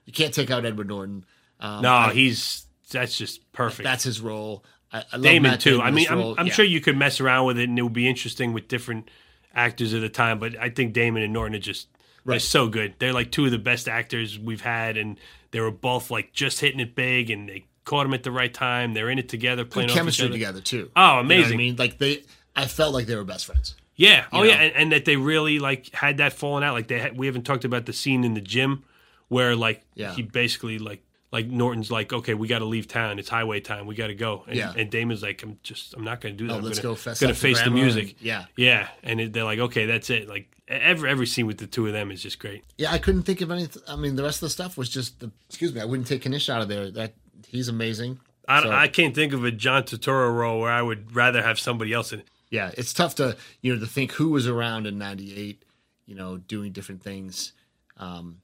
you can't take out Edward Norton. Um, No, I- he's that's just perfect. that's his role. I, I love Damon Matt too. Damon I mean, this I'm. I'm Yeah. sure you could mess around with it and it would be interesting with different actors at the time, but I think Damon and Norton are just they're so good. They're like two of the best actors we've had, and they were both like just hitting it big, and they caught them at the right time. They're in it together, playing Good off each chemistry other. together too. Oh, You know amazing! I mean, like they, I felt like they were best friends. Yeah. Oh, yeah. And, and that they really like had that falling out. Like they had, we haven't talked about the scene in the gym where like Yeah. he basically like like Norton's like, okay, we got to leave town. It's highway time. We got to go. And, Yeah. and Damon's like, I'm just, I'm not going to do that. Oh, I'm let's gonna, go fess Gonna face the music. and- yeah. Yeah. And it, they're like, okay, that's it. Like every every scene with the two of them is just great. Yeah, I couldn't think of anything. I mean, the rest of the stuff was just the. Excuse me, I wouldn't take Knish out of there. That he's amazing. I, So- I can't think of a John Turturro role where I would rather have somebody else in it. yeah, it's tough to you know to think who was around in '98, you know, doing different things. Um,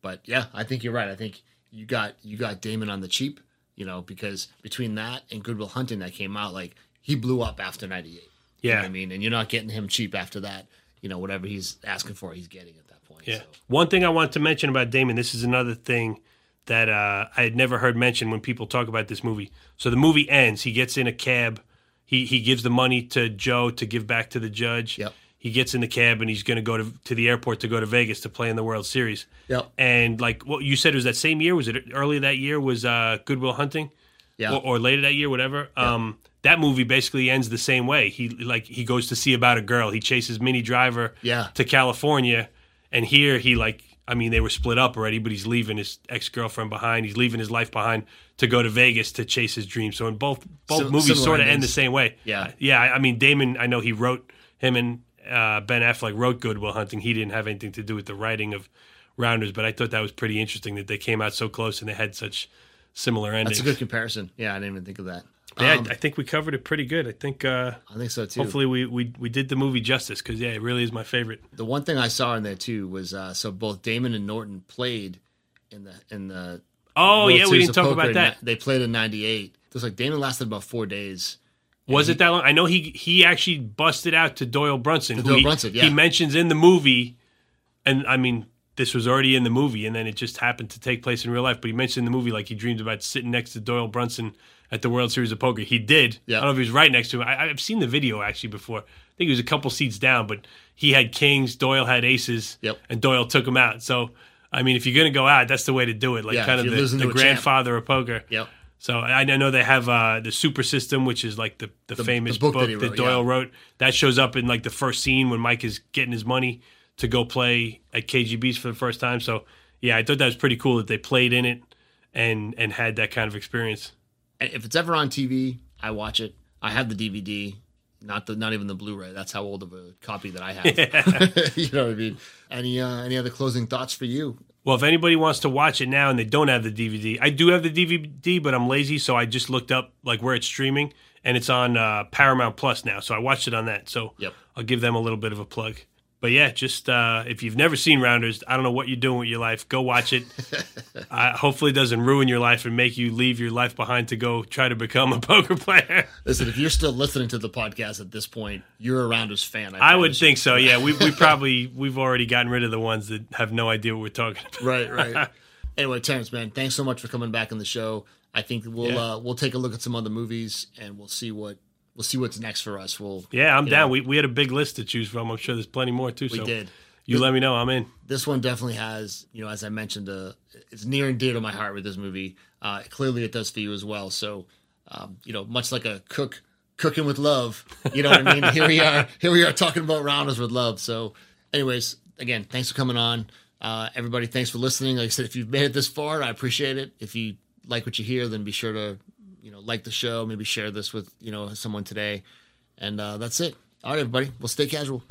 but yeah, I think you're right. I think you got you got Damon on the cheap, you know, because between that and Good Will Hunting that came out, like he blew up after '98. You know Yeah. what I mean, and you're not getting him cheap after that. You know, whatever he's asking for, he's getting at that point. Yeah. So. One thing I want to mention about Damon, this is another thing that uh, I had never heard mentioned when people talk about this movie. So the movie ends. He gets in a cab. He he gives the money to Jo to give back to the judge. Yep. He gets in the cab and he's going to go to to the airport to go to Vegas to play in the World Series. Yep. And like what you said, it was that same year? Was it early that year? Was uh, Good Will Hunting? Yeah. or, or later that year, whatever. Um, that movie basically ends the same way. He like he goes to see about a girl. He chases Minnie Driver Yeah. to California, and here he like I mean they were split up already, but he's leaving his ex girlfriend behind. He's leaving his life behind to go to Vegas to chase his dream. So in both both Sim- movies sort of end the same way. Yeah. yeah. I I mean Damon, I know he wrote him and uh, Ben Affleck wrote Good Will Hunting. He didn't have anything to do with the writing of Rounders, but I thought that was pretty interesting that they came out so close and they had such similar endings. That's a good comparison. Yeah, I didn't even think of that. Yeah, Um, I think we covered it pretty good. I think uh, I think so too. hopefully we, we we did the movie justice because yeah, it really is my favorite. the one thing I saw in there too was uh, so both Damon and Norton played in the in the Oh World yeah, we didn't talk about that. They played in '98. It was like Damon lasted about four days. Was it that long? I know he he actually busted out to Doyle Brunson. who Doyle he, Brunson, yeah. He mentions in the movie, and I mean this was already in the movie, and then it just happened to take place in real life. But he mentioned in the movie like he dreamed about sitting next to Doyle Brunson at the World Series of Poker. He did. Yeah. I don't know if he was right next to him. I, I've seen the video actually before. I think he was a couple seats down, but he had kings. Doyle had aces. Yep. And Doyle took him out. So. I mean, if you're gonna go out, that's the way to do it. Like Yeah, kind of the, the to grandfather of poker. Yep. So I know they have uh, the Super System, which is like the, the, famous the book book, that that, Doyle yeah. wrote. That shows up in like the first scene when Mike is getting his money to go play at KGB's for the first time. So yeah, I thought that was pretty cool that they played in it and and had that kind of experience. If it's ever on TV, I watch it. I have the DVD, not the not even the Blu-ray. That's how old of a copy that I have. you know what I mean? Any uh, any other closing thoughts for you? Well, if anybody wants to watch it now and they don't have the DVD, I do have the DVD, but I'm lazy, so I just looked up like where it's streaming, and it's on uh, Paramount Plus now. So I watched it on that. So Yep. I'll give them a little bit of a plug. But yeah, just uh, if you've never seen Rounders, I don't know what you're doing with your life. Go watch it. uh, hopefully, it doesn't ruin your life and make you leave your life behind to go try to become a poker player. Listen, if you're still listening to the podcast at this point, you're a Rounders fan. I would think so. Yeah, we we probably we've already gotten rid of the ones that have no idea what we're talking about. Right, right. anyway, Terrence, man, thanks so much for coming back on the show. I think we'll Yeah. uh, we'll take a look at some other movies and we'll see what we'll see what's next for us. We'll Yeah, I'm down. know, We we had a big list to choose from. I'm sure there's plenty more too. we so did. you let me know. I'm in. This one definitely has, you know, as I mentioned, uh, it's near and dear to my heart with this movie. Uh, clearly, it does for you as well. So, um, you know, much like a cook cooking with love, you know what I mean. here we are. Here we are talking about rounders with love. So, anyways, again, thanks for coming on. Uh, everybody, thanks for listening. Like I said, if you've made it this far, I appreciate it. If you like what you hear, then be sure to, you know, like the show. Maybe share this with, you know, someone today. And uh, that's it. All right, everybody. Well, stay casual.